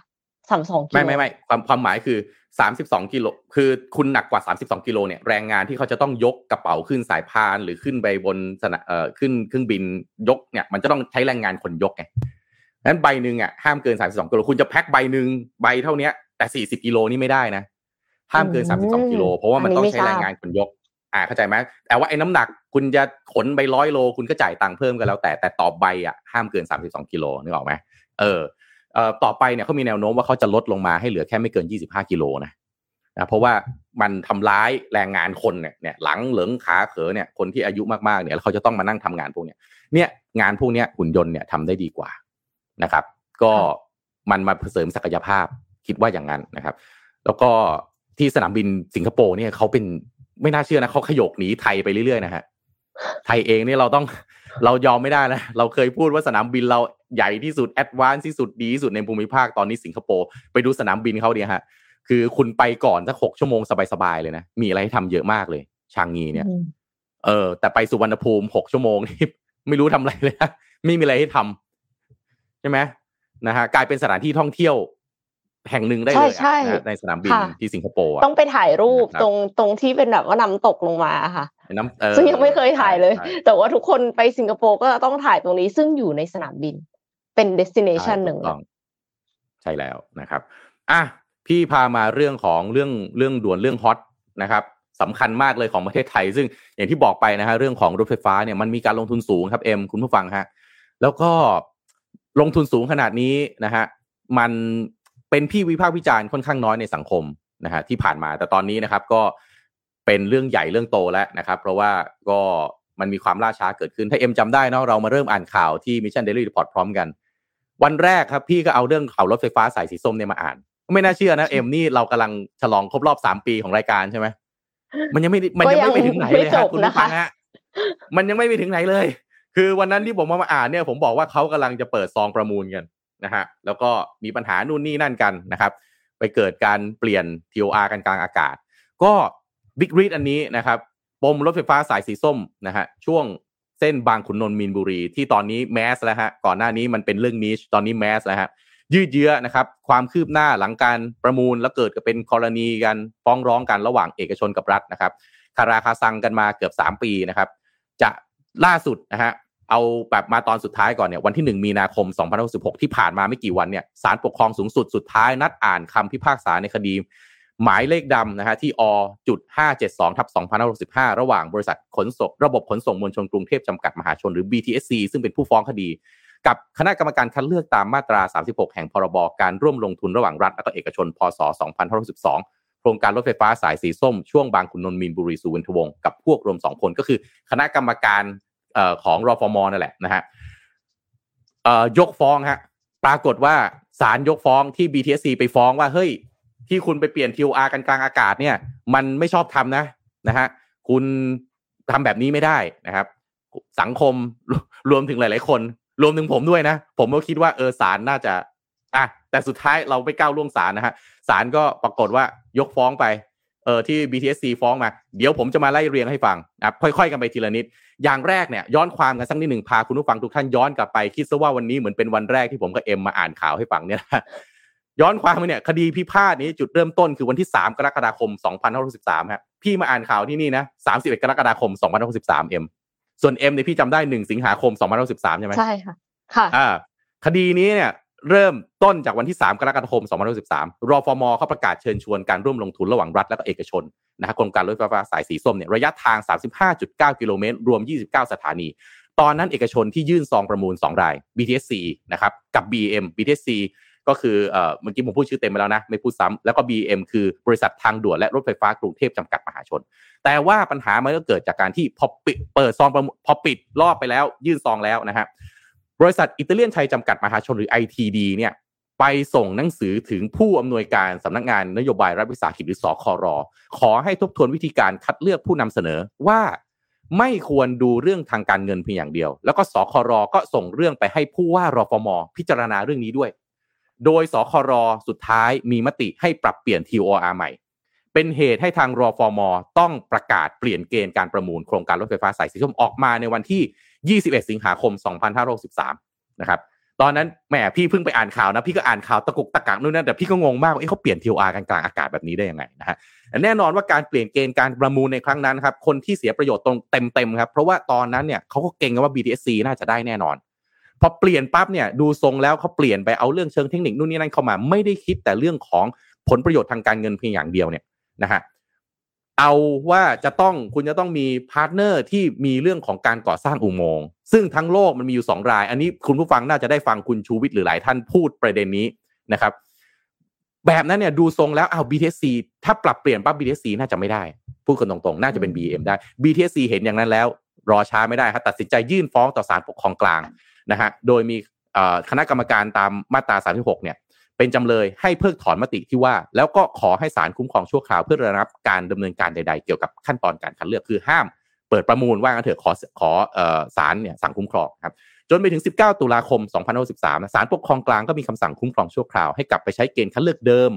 สามสองกิโลไม่ไม่ไม่ความความหมายคือสามสิบสองกิโลคือคุณหนักกว่าสามสิบสองกิโลเนี่ยแรงงานที่เขาจะต้องยกกระเป๋าขึ้นสายพานหรือขึ้นไปบนสนะเอ่อขึ้นเครื่องบินยกเนี่ยมันจะต้องใช้แรงงานคนยกไงนั้นใบหนึ่งอะห้ามเกินสามสิบสองกิโลคุณจะแพ็คใบหนึ่งใบเท่าเนี้ยแต่สี่สิบกิโลนี่ไม่ได้นะห้ามเกินสามสิบสองกิโลเพราะว่ามันต้องใช้แรงงานคนยก อ่าเข้าใจไหมแต่ว่าไอ้น้ำหนักคุณจะขนไปร้อยโล คุณก็จ่ายตังค์เพิ่มกันแล้วแต่แต่ต่อใบอะห้ามเกินสามสิบสองกิโลนึกออกไหมเออเอ่อต่อไปเนี่ยเขามีแนวโน้มว่าเขาจะลดลงมาให้เหลือแค่ไม่เกินยี่สิบห้ากิโลนะนะเพราะว่ามันทำร้ายแรงงานคนเนี่ยเนี่ยหลังเหลิงขาเขอเนี่ยคนที่อายุมากๆเนี่ยเขาจะต้องมานั่งทำงานพวกเนี้ยเนี่ยงานพวกเนี้ยหุ่นยนต์เนี่ยทำได้ดีกว่านะครับ ก็มันมาเสริมศักยภาพคิดว่าอย่างนั้นนะครับ แล้วก็ที่สนามบินสิงคโปร์เนี่ยเขาเป็น ไม่น่าเชื่อนะเขาขยกหนีไทยไปเรื่อยๆนะฮะไทยเองเนี่ยเราต้องเรายอมไม่ได้นะเราเคยพูดว่าสนามบินเราใหญ่ที่สุด advanced ที่สุดดีที่สุดในภูมิภาคตอนนี้สิงคโปร์ไปดูสนามบินเขาเนี่ยฮะ คือคุณไปก่อนสักหกชั่วโมงสบายๆเลยนะมีอะไรให้ทำเยอะมากเลย ชางงีเนี่ย เออ แต่ไปสุวรรณภูมิหกชั่วโมงนี่ไม่รู้ทำอะไรเลยนะไม่มีอะไรให้ทำใช่ไหมนะฮะกลายเป็นสถานที่ท่องเที่ยว แห่งหนึ่งได้เลยในสนามบินที่สิงคโปร์ต้องไปถ่ายรูปตรงตรงที่เป็นแบบว่าน้ำตกลงมาค่ะน้ำซึ่งยังไม่เคยถ่ายเลย แต่ว่าทุกคนไปสิงคโปร์ก็ต้องถ่ายตรงนี้ซึ่งอยู่ในสนามบิน เป็นเดสติเนชันหนึ่งใช่แล้วนะครับอะพี่พามาเรื่องของเรื่องเรื่องด่วนเรื่อง hot นะครับสำคัญมากเลยของประเทศไทย ซึ่งอย่างที่บอกไปนะฮะเรื่องของรถไฟฟ้าเนี่ยมันมีการลงทุนสูงครับเอ็มคุณผู้ฟังฮะแล้วก็ลงทุนสูงขนาดนี้นะฮะมัน เป็นที่วิพากษ์วิจารณ์ค่อนข้างน้อยในสังคมนะฮะที่ผ่านมาแต่ตอนนี้นะครับก็เป็นเรื่องใหญ่เรื่องโตแล้วนะครับ เพราะว่าก็มันมีความล่าช้าเกิดขึ้นถ้าเอ็มจำได้เนาะเรามาเริ่มอ่านข่าวที่ Mission Daily Report พร้อมกัน วันแรกครับ พี่ก็เอาเรื่องข่าวรถไฟฟ้าสายสีส้มเนี่ยมาอ่าน ไม่น่าเชื่อนะเอ็มนี่เรากำลังฉลองครบรอบสามปีของรายการใช่ไหมมันยังไม่มันยังไม่ไปถึงไหนเลยครับคุณผู้ฟังฮะมันยังไม่ไปถึงไหนเลย คือวันนั้นที่ผมมาอ่านเนี่ย ผมบอกว่าเขากำลังจะเปิดซองประมูลกัน นะฮะแล้วก็มีปัญหานู่นนี่นั่นกันนะครับ ไปเกิดการเปลี่ยน TOR กันกลางอากาศ ก็บิ๊กรีดอันนี้นะครับปมรถไฟฟ้าสายสีส้มนะฮะช่วงเส้นบางขุนนนท์มีนบุรี ที่ตอนนี้แมสแล้วฮะก่อนหน้านี้มันเป็นเรื่องนิชตอนนี้แมสแล้วฮะยืดเยื้อนะครับความคืบหน้าหลังการประมูลแล้วเกิดกับเป็นกรณีกันฟ้องร้องกันระหว่างเอกชนกับรัฐนะครับคาราคาซังกันมาเกือบ 3 ปีนะครับ จะล่าสุดนะฮะ เอาแบบมาตอนสุดท้ายก่อนเนี่ยวันที่ 1 มีนาคม 2016ที่ผ่านมาไม่กี่วันเนี่ยศาลปกครองสูงสุดสุดท้ายนัดอ่านคำพิพากษาในคดี หมายเลขดำนะฮะที่อจุด572ทับ2565 ระหว่างบริษัทขนส่งระบบขนส่งมวลชนกรุงเทพจำกัดมหาชนหรือ BTSC ซึ่งเป็นผู้ฟ้องคดี กับคณะกรรมการคัดเลือกตามมาตรา 36 แห่งพรบการร่วมลงทุนระหว่างรัฐและก็เอกชน พศ 2562โครงการรถไฟฟ้าสายสีส้มช่วงบางขุนนนท์มีนบุรีสุวรรณวงศ์กับพวกรวม 2 คนก็คือ คณะกรรมการ ของรอฟอมอนั่นแหละนะฮะยกฟ้องฮะปรากฏว่าศาลยกฟ้องที่ BTSC ไปฟ้องว่าเฮ้ย ที่คุณไปเปลี่ยน TOR กันกลางอากาศเนี่ย มันไม่ชอบทำนะนะฮะคุณทำแบบนี้ไม่ได้นะครับ สังคมรวมถึงหลาย ๆ คน รวมถึงผมด้วยนะ ผมก็คิดว่าเออศาลน่าจะอะแต่สุดท้ายเราไม่ก้าวล่วงศาลนะฮะศาลก็ปรากฏว่ายกฟ้องไป เออที่ BTSC ฟ้องมา เดี๋ยวผมจะมาไล่เรียงให้ฟังนะค่อยๆ กันไปทีละนิด อย่างแรกเนี่ยย้อนความกันสักนิดหนึ่งพาคุณผู้ฟังทุกท่านย้อนกลับไปคิดซะว่าวันนี้เหมือนเป็นวันแรกที่ผมกับเอ็มมาอ่านข่าวให้ฟังเนี่ยย้อนความเนี่ยคดีพิพาทนี้จุดเริ่มต้นคือวันที่ 3 กรกฎาคม 2563ครับพี่มาอ่านข่าวที่นี่นะ 31 กรกฎาคม 2563เอ็มส่วนเอ็มเนี่ยพี่จำได้ 1 สิงหาคม 2563ใช่ไหมใช่ค่ะค่ะอ่าคดีนี้เนี่ย เริ่มต้นจากวันที่ 3 กรกฎาคม2013รอฟอมอเขาประกาศเชิญชวนการร่วมลงทุนระหว่างรัฐและก็เอกชนนะครโครงการรถไฟฟ้าสายสีส้มเนี่ยระยะทาง 35.9 กิโลเมตร รวม 29 สถานี ตอนนั้นเอกชนที่ยื่นซองประมูล 2 ราย BTSC นะครับกับ BM BTSC ก็คือเมื่อกี้ผมพูดชื่อเต็มไปแล้วนะ ไม่พูดซ้ำแล้วก็ BM คือบริษัททางด่วนและรถไฟฟ้ากรุงเทพจำกัดมหาชน แต่ว่าปัญหามันก็เกิดจากการที่พอปิดเปิดซองประมูลพอปิดรอบไปแล้วยื่นซองแล้วนะฮะ บริษัทอิตาเลียนไทยจำกัดมหาชนหรือ ITD เนี่ยไปส่งหนังสือถึงผู้อำนวยการสำนักงานนโยบายรัฐวิสาหกิจหรือสครขอให้ทบทวนวิธีการคัดเลือกผู้นำเสนอว่าไม่ควรดูเรื่องทางการเงินเพียงอย่างเดียว แล้วก็สครก็ส่งเรื่องไปให้ผู้ว่ารฟม พิจารณาเรื่องนี้ด้วย โดยสครสุดท้ายมีมติให้ปรับเปลี่ยน TOR ใหม่ เป็นเหตุให้ทางรฟม ต้องประกาศเปลี่ยนเกณฑ์การประมูลโครงการรถไฟฟ้าสายสีส้มออกมาในวันที่ 21 สิงหาคม 2563 นะครับ ตอนนั้นแหมพี่เพิ่งไปอ่านข่าวนะ พี่ก็อ่านข่าวตะกุกตะกักนู่นนั่นแต่พี่ก็งงมากว่าเขาเปลี่ยนทีอาร์กันกลางอากาศแบบนี้ได้ยังไงนะฮะแน่นอนว่าการเปลี่ยนเกณฑ์การประมูลในครั้งนั้นครับคนที่เสียประโยชน์ตรงเต็มๆครับเพราะว่าตอนนั้นเนี่ยเขาก็เก็งกันว่า BTSC น่าจะได้แน่นอนพอเปลี่ยนปั๊บเนี่ยดูทรงแล้วเขาเปลี่ยนไปเอาเรื่องเชิงเทคนิคนู่นนี่นั่นเข้ามาไม่ได้คิดแต่เรื่องของผลประโยชน์ทางการเงินเพียงอย่างเดียวเนี่ยนะฮะ เอาว่าจะต้องคุณจะต้องมี partner ที่มีเรื่องของการก่อสร้างอุโมงค์ซึ่งทั้งโลกมันมีอยู่สองราย อันนี้คุณผู้ฟังน่าจะได้ฟังคุณชูวิทย์หรือหลายท่านพูดประเด็นนี้นะครับ แบบนั้นเนี่ยดูทรงแล้วเอา BTC ถ้าปรับเปลี่ยนปั๊บ BTC น่าจะไม่ได้ พูดกันตรงๆ น่าจะเป็น BM ได้ BTC เห็นอย่างนั้นแล้ว รอช้าไม่ได้ครับตัดสินใจยื่นฟ้องต่อศาลปกครองกลางนะฮะโดยมีคณะกรรมการตามมาตรา 36 เนี่ย เป็นจำเลยให้เพิกถอนมติที่ว่า แล้วก็ขอให้ศาลคุ้มครองชั่วคราวเพื่อระงับการดำเนินการใด ๆ เกี่ยวกับขั้นตอนการคัดเลือกคือห้ามเปิดประมูลว่ากันเถอะขอขอศาลเนี่ยสั่งคุ้มครองครับจนไปถึง 19 ตุลาคม2563ศาลปกครองกลางก็มีคำสั่งคุ้มครองชั่วคราวให้กลับไปใช้เกณฑ์คัดเลือกเดิม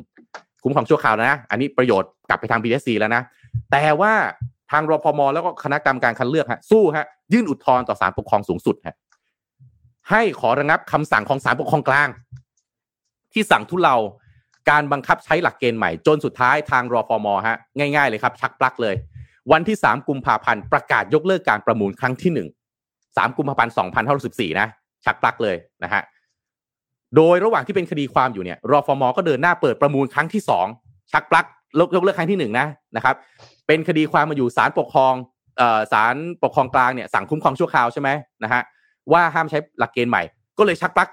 คุ้มครองชั่วคราวนะ อันนี้ประโยชน์กลับไปทาง BSC แล้วนะ แต่ว่าทางรพม แล้วก็คณะกรรมการคัดเลือกฮะสู้ฮะยื่นอุทธรณ์ต่อศาลปกครองสูงสุดฮะให้ขอระงับคำสั่งของศาลปกครองกลาง ที่สั่งทุเลาการบังคับใช้หลักเกณฑ์ใหม่จนสุดท้ายทางรอฟอมอฮะง่าย ๆ เลยครับ ชักปลักเลย วันที่ 3 กุมภาพันธ์ประกาศยกเลิกการประมูลครั้งที่ 1 3 กุมภาพันธ์2514นะชักปลักเลยนะฮะโดยระหว่างที่เป็นคดีความอยู่เนี่ยรอฟอมอก็เดินหน้าเปิดประมูลครั้งที่ 2 ชักปลักยกเลิกครั้งที่1นะนะครับ เป็นคดีความมาอยู่ศาลปกครองศาลปกครองกลางเนี่ยสั่งคุ้มครองชั่วคราวใช่ไหมนะฮะว่าห้ามใช้หลักเกณฑ์ใหม่ก็เลยชักปลัก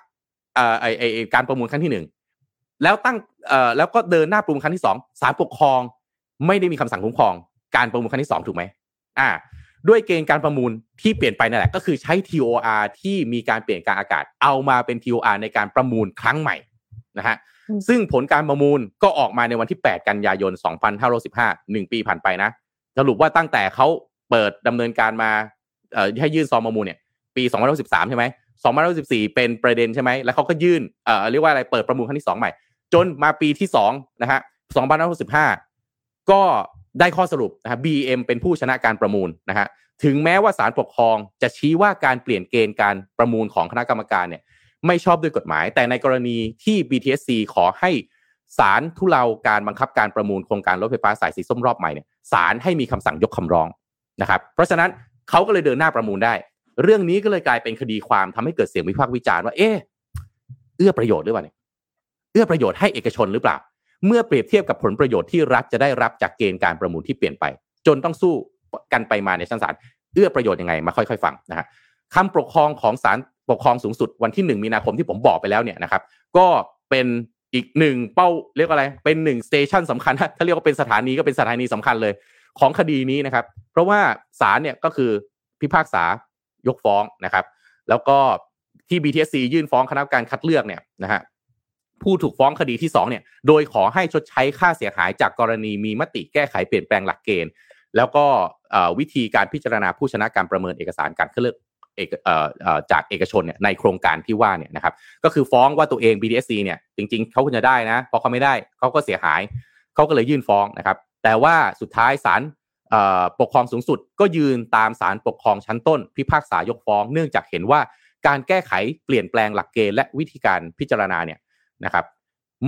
ไอไอการประมูลครั้งที่หนึ่งแล้วตั้งเอ่อแล้วก็เดินหน้าประมูลครั้งที่สองศาลปกครอง ไม่ได้มีคำสั่งคุ้มครอง การประมูลครั้งที่สองถูกไหมอ่า ด้วยเกณฑ์การประมูลที่เปลี่ยนไปนั่นแหละก็คือใช้ TOR ที่มีการเปลี่ยนการอากาศ เอามาเป็น TOR ในการประมูลครั้งใหม่นะฮะซึ่งผลการประมูลก็ออกมาในวันที่ 8 กันยายน 2515 1 ปีผ่านไปนะ สรุปว่าตั้งแต่เขาเปิดดำเนินการมาเอ่อให้ยื่นซองประมูลเนี่ย ปี2013 ใช่ไหม 2014 เป็นประเด็นใช่ไหมแล้วเขาก็ยื่นเอ่อเรียกว่าอะไรเปิดประมูลครั้งที่ 2 ใหม่ จนมาปีที่2นะฮะ2565 ก็ได้ข้อสรุปนะฮะ BM เป็นผู้ชนะการประมูลนะฮะถึงแม้ว่าศาลปกครองจะชี้ว่าการเปลี่ยนเกณฑ์การประมูลของคณะกรรมการเนี่ยไม่ชอบด้วยกฎหมาย แต่ในกรณีที่ BTSC ขอให้ศาลทุเลาการบังคับการประมูลโครงการรถไฟฟ้าสายสีส้มรอบใหม่เนี่ยศาลให้มีคำสั่งยกคำร้องนะครับ เพราะฉะนั้นเขาก็เลยเดินหน้าประมูลได้ เรื่องนี้ก็เลยกลายเป็นคดีความทำให้เกิดเสียงวิพากษ์วิจารณ์ว่า เอ๊ะเอื้อประโยชน์หรือเปล่าเนี่ยเอื้อประโยชน์ให้เอกชนหรือเปล่า เมื่อเปรียบเทียบกับผลประโยชน์ที่รัฐจะได้รับจากเกณฑ์การประมูลที่เปลี่ยนไป จนต้องสู้กันไปมาในชั้นศาลเอื้อประโยชน์ยังไงมาค่อยๆฟังนะฮะคำปกครองของศาลปกครองสูงสุดวันที่หนึ่งมีนาคมที่ผมบอกไปแล้วเนี่ยนะครับ ก็เป็นอีกหนึ่งเป้าเรียกว่าอะไร เป็นหนึ่งสเตชันสำคัญถ้าเรียกว่าเป็นสถานีก็เป็นสถานีสำคัญเลย ของคดีนี้นะครับ เพราะว่าศาลเนี่ยก็คือพิพากษา ยกฟ้องนะครับ แล้วก็ที่ BTSC ยื่นฟ้องคณะกรรมการคัดเลือกเนี่ยนะฮะผู้ถูกฟ้องคดีที่2เนี่ยโดยขอให้ชดใช้ค่าเสียหายจากกรณีมีมติแก้ไขเปลี่ยนแปลงหลักเกณฑ์ แล้วก็วิธีการพิจารณาผู้ชนะการประเมินเอกสารการคัดเลือกจากเอกชนเนี่ยในโครงการที่ว่าเนี่ยนะครับก็คือฟ้องว่าตัวเอง BTSC เนี่ยจริงๆเขาควรจะได้นะเพอเขาไม่ได้เขาก็เสียหายเขาก็เลยยื่นฟ้องนะครับแต่ว่าสุดท้ายศาล ปกครองสูงสุดก็ยืนตามศาลปกครองชั้นต้น พิพากษายกฟ้อง เนื่องจากเห็นว่าการแก้ไขเปลี่ยนแปลงหลักเกณฑ์และวิธีการพิจารณาเนี่ยนะครับ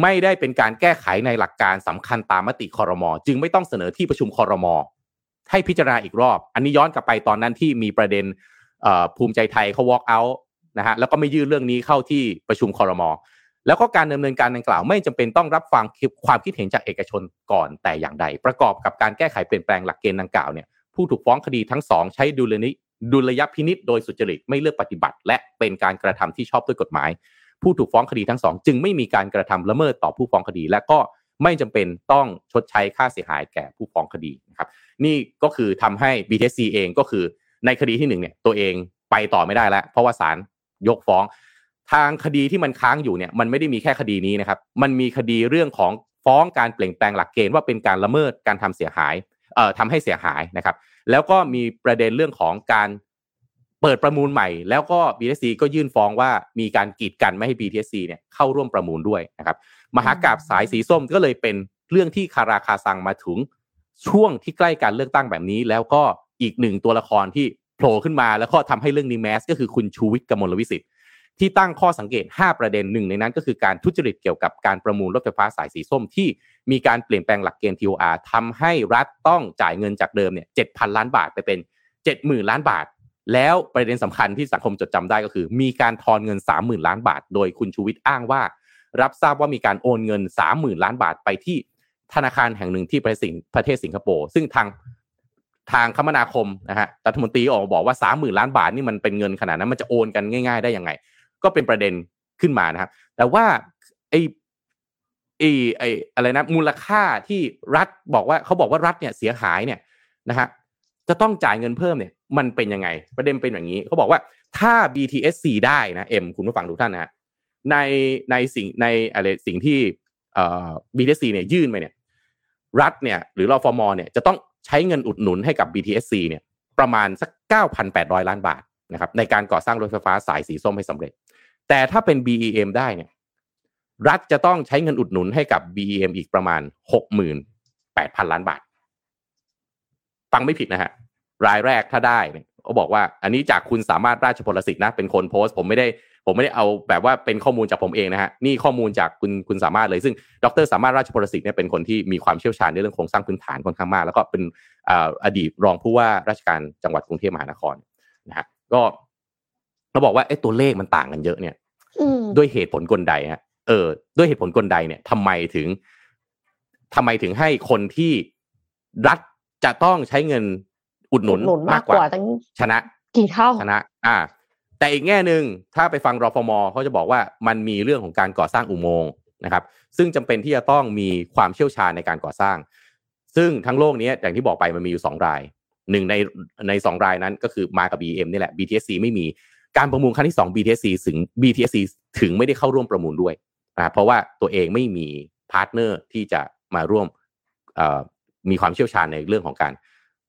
ไม่ได้เป็นการแก้ไขในหลักการสำคัญตามมติคอรมอจึงไม่ต้องเสนอที่ประชุมคอรมอให้พิจารณาอีกรอบ อันนี้ย้อนกลับไปตอนนั้นที่มีประเด็นภูมิใจไทยเขา walk out นะฮะแล้วก็ไม่ยื่นเรื่องนี้เข้าที่ประชุมคอรมอ แล้วก็การดำเนินการดังกล่าว ไม่จำเป็นต้องรับฟังความคิดเห็นจากเอกชนก่อนแต่อย่างใด ประกอบกับการแก้ไขเปลี่ยนแปลงหลักเกณฑ์ดังกล่าวเนี่ยผู้ถูกฟ้องคดีทั้งสองใช้ดุลนิดุลยพินิษโดยสุจริตไม่เลือกปฏิบัติ และเป็นการกระทำที่ชอบด้วยกฎหมาย ผู้ถูกฟ้องคดีทั้งสองจึงไม่มีการกระทำละเมิดต่อผู้ฟ้องคดี และก็ไม่จำเป็นต้องชดใช้ค่าเสียหายแก่ผู้ฟ้องคดีนะครับนี่ก็คือทำให้ BTC เองก็คือในคดีที่หนึ่งเนี่ยตัวเองไปต่อไม่ได้แล้ว เพราะว่าศาลยกฟ้อง ทางคดีที่มันค้างอยู่เนี่ยมันไม่ได้มีแค่คดีนี้นะครับมันมีคดีเรื่องของฟ้องการเปลี่ยนแปลงหลักเกณฑ์ว่าเป็นการละเมิดการทำเสียหายเอ่อทำให้เสียหายนะครับ แล้วก็มีประเด็นเรื่องของการเปิดประมูลใหม่ แล้วก็ BTC ก็ยื่นฟ้องว่ามีการกีดกันไม่ให้ BTC เนี่ยเข้าร่วมประมูลด้วยนะครับมหากราบสายสีส้มก็เลยเป็นเรื่องที่คาราคาซังมาถึงช่วงที่ใกล้การเลือกตั้งแบบนี้ แล้วก็อีกหนึ่งตัวละครที่โผล่ขึ้นมาแล้วก็ทำให้เรื่องนี้แมสก็คือคุณชูวิทย์กมลวิสิทธิ์ ที่ตั้งข้อสังเกต 5 ประเด็นหนึ่งในนั้นก็คือการทุจริตเกี่ยวกับการประมูลรถไฟฟ้าสายสีส้มที่มีการเปลี่ยนแปลงหลักเกณฑ์ TOR ทำให้รัฐต้องจ่ายเงินจากเดิมเนี่ยเจ็ดพันล้านบาทไปเป็น70,000ล้านบาท แล้วประเด็นสำคัญที่สังคมจดจำได้ก็คือ มีการทอนเงิน 30,000 ล้านบาท โดยคุณชูวิทย์อ้างว่า รับทราบว่ามีการโอนเงิน 30,000 ล้านบาทไปที่ธนาคารแห่งหนึ่งที่ประเทศสิงคโปร์ซึ่งทางทางคมนาคมนะฮะรัฐมนตรีออกบอกว่าสามหมื่นล้านบาทนี่มันเป็นเงินขนาดนั้นมันจะโอนกันง่าย ๆ ได้ยังไง ก็เป็นประเด็นขึ้นมานะครับ แต่ว่าไอ้ไอ้ไอ้อะไรนะมูลค่าที่รัฐบอกว่าเขาบอกว่ารัฐเนี่ยเสียหายเนี่ยนะฮะจะต้องจ่ายเงินเพิ่มเนี่ย มันเป็นยังไง ประเด็นเป็นอย่างนี้เขาบอกว่าถ้า BTSC ได้นะเอ็มคุณผู้ฟังทุกท่านนะฮะในในสิ่งในอะไรสิ่งที่เอ่อ BTSC เนี่ยยื่นไปเนี่ย รัฐเนี่ยหรือรอฟอมเนี่ยจะต้องใช้เงินอุดหนุนให้กับ BTSC เนี่ยประมาณสัก 9,800 ล้านบาทนะครับในการก่อสร้างรถไฟฟ้าสายสีส้มให้สำเร็จ แต่ถ้าเป็น BEM ได้เนี่ยรัฐจะต้องใช้เงินอุดหนุนให้กับ BEM อีกประมาณ 68,000 ล้านบาท ฟังไม่ผิดนะฮะ รายแรกถ้าได้เนี่ยเขาบอกว่า อันนี้จากคุณสามารถราชพลสิทธิ์นะ เป็นคนโพสต์ ผมไม่ได้ ผมไม่ได้เอาแบบว่าเป็นข้อมูลจากผมเองนะฮะ นี่ข้อมูลจากคุณคุณสามารถเลย ซึ่ง ดร สามารถราชพลสิทธิ์เนี่ยเป็นคนที่มีความเชี่ยวชาญในเรื่องโครงสร้างพื้นฐานค่อนข้างมาก แล้วก็เป็นอดีตรองผู้ว่าราชการจังหวัดกรุงเทพมหานครนะฮะ ก็ เราบอกว่าไอ้ตัวเลขมันต่างกันเยอะเนี่ยด้วยเหตุผลกลใดฮะเออ ด้วยเหตุผลกลใดเนี่ยทำไมถึงทำไมถึงให้คนที่รัฐจะต้องใช้เงินอุดหนุนมากกว่าชนะ กี่เท่าชนะ อ่า แต่อีกแง่หนึ่งถ้าไปฟังรฟมเขาจะบอกว่ามันมีเรื่องของการก่อสร้างอุโมงค์นะครับ ซึ่งจำเป็นที่จะต้องมีความเชี่ยวชาญในการก่อสร้าง ซึ่งทั้งโลกนี้อย่างที่บอกไปมันมีอยู่สองรายหนึ่งในในสองรายนั้นก็คือมากับ BM นี่แหละ BTSC ไม่มี การประมูลครั้งที่สอง BTSC ถึง BTSC ถึงไม่ได้เข้าร่วมประมูลด้วยนะเพราะว่าตัวเองไม่มี partner ที่จะมาร่วมมีความเชี่ยวชาญในเรื่องของการ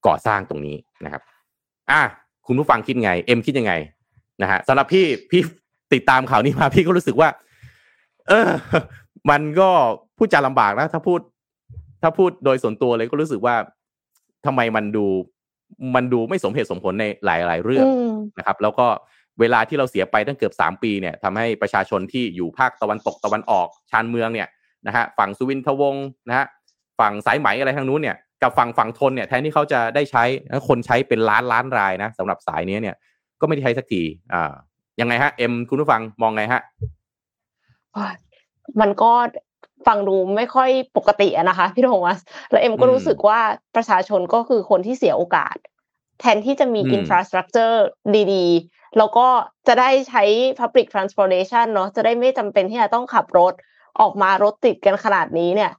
ก่อสร้างตรงนี้นะครับ อะคุณผู้ฟังคิดไง เอ็มคิดยังไงนะฮะสำหรับพี่พี่ติดตามข่าวนี้มาพี่ก็รู้สึกว่า เออ มันก็พูดจาลำบากนะถ้าพูด ถ้าพูดโดยส่วนตัวเลยก็รู้สึกว่าทำไมมันดู มันดูไม่สมเหตุสมผลในหลาย ๆ เรื่องนะครับ แล้วก็ เวลาที่เราเสียไปตั้งเกือบสามปีเนี่ยทำให้ประชาชนที่อยู่ภาคตะวันตกตะวันออกชานเมืองเนี่ยนะฮะฝั่งสุวินทวงศ์นะฮะฝั่งสายไหมอะไรทางนู้นเนี่ยกับฝั่งฝั่งธนเนี่ยแทนที่เขาจะได้ใช้คนใช้เป็นล้านล้านรายนะสำหรับสายนี้เนี่ย ก็ไม่ได้ใช้สักทีอ่ายังไงฮะเอ็มคุณผู้ฟังมองไงฮะมันก็ฟังดูไม่ค่อยปกตินะคะพี่โทมัสแล้วเอ็มก็รู้สึกว่าประชาชนก็คือคนที่เสียโอกาส แทนที่จะมี infrastructure ดี ๆ แล้วก็จะได้ใช้ Public Transportation เนาะจะได้ไม่จำเป็นที่จะต้องขับรถออกมารถติดกันขนาดนี้เนี่ย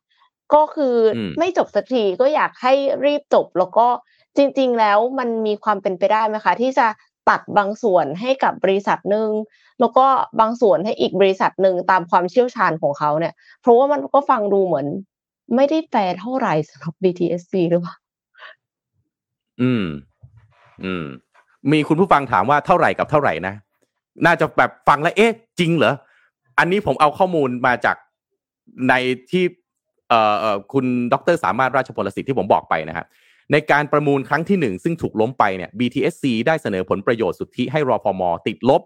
ก็คือไม่จบสักทีก็อยากให้รีบจบ แล้วก็จริง ๆ แล้วมันมีความเป็นไปได้ไหมคะ ที่จะตัดบางส่วนให้กับบริษัทหนึ่งแล้วก็บางส่วนให้อีกบริษัทหนึ่งตามความเชี่ยวชาญของเขาเนี่ย เพราะว่ามันก็ฟังดูเหมือน ไม่ได้แฟร์เท่าไหร่สำหรับ BTSC หรือเปล่าอืม อืม มีคุณผู้ฟังถามว่าเท่าไหร่กับเท่าไหร่นะ น่าจะแบบฟังแล้วเอ๊ะ จริงเหรอ อันนี้ผมเอาข้อมูลมาจากในที่เอ่อคุณดรสามารถราชพลสิทธิ์ที่ผมบอกไปนะครับในการประมูลครั้งที่หนึ่งซึ่งถูกล้มไปเนี่ย BTSC ได้เสนอผลประโยชน์สุทธิให้รอฟมติดลบ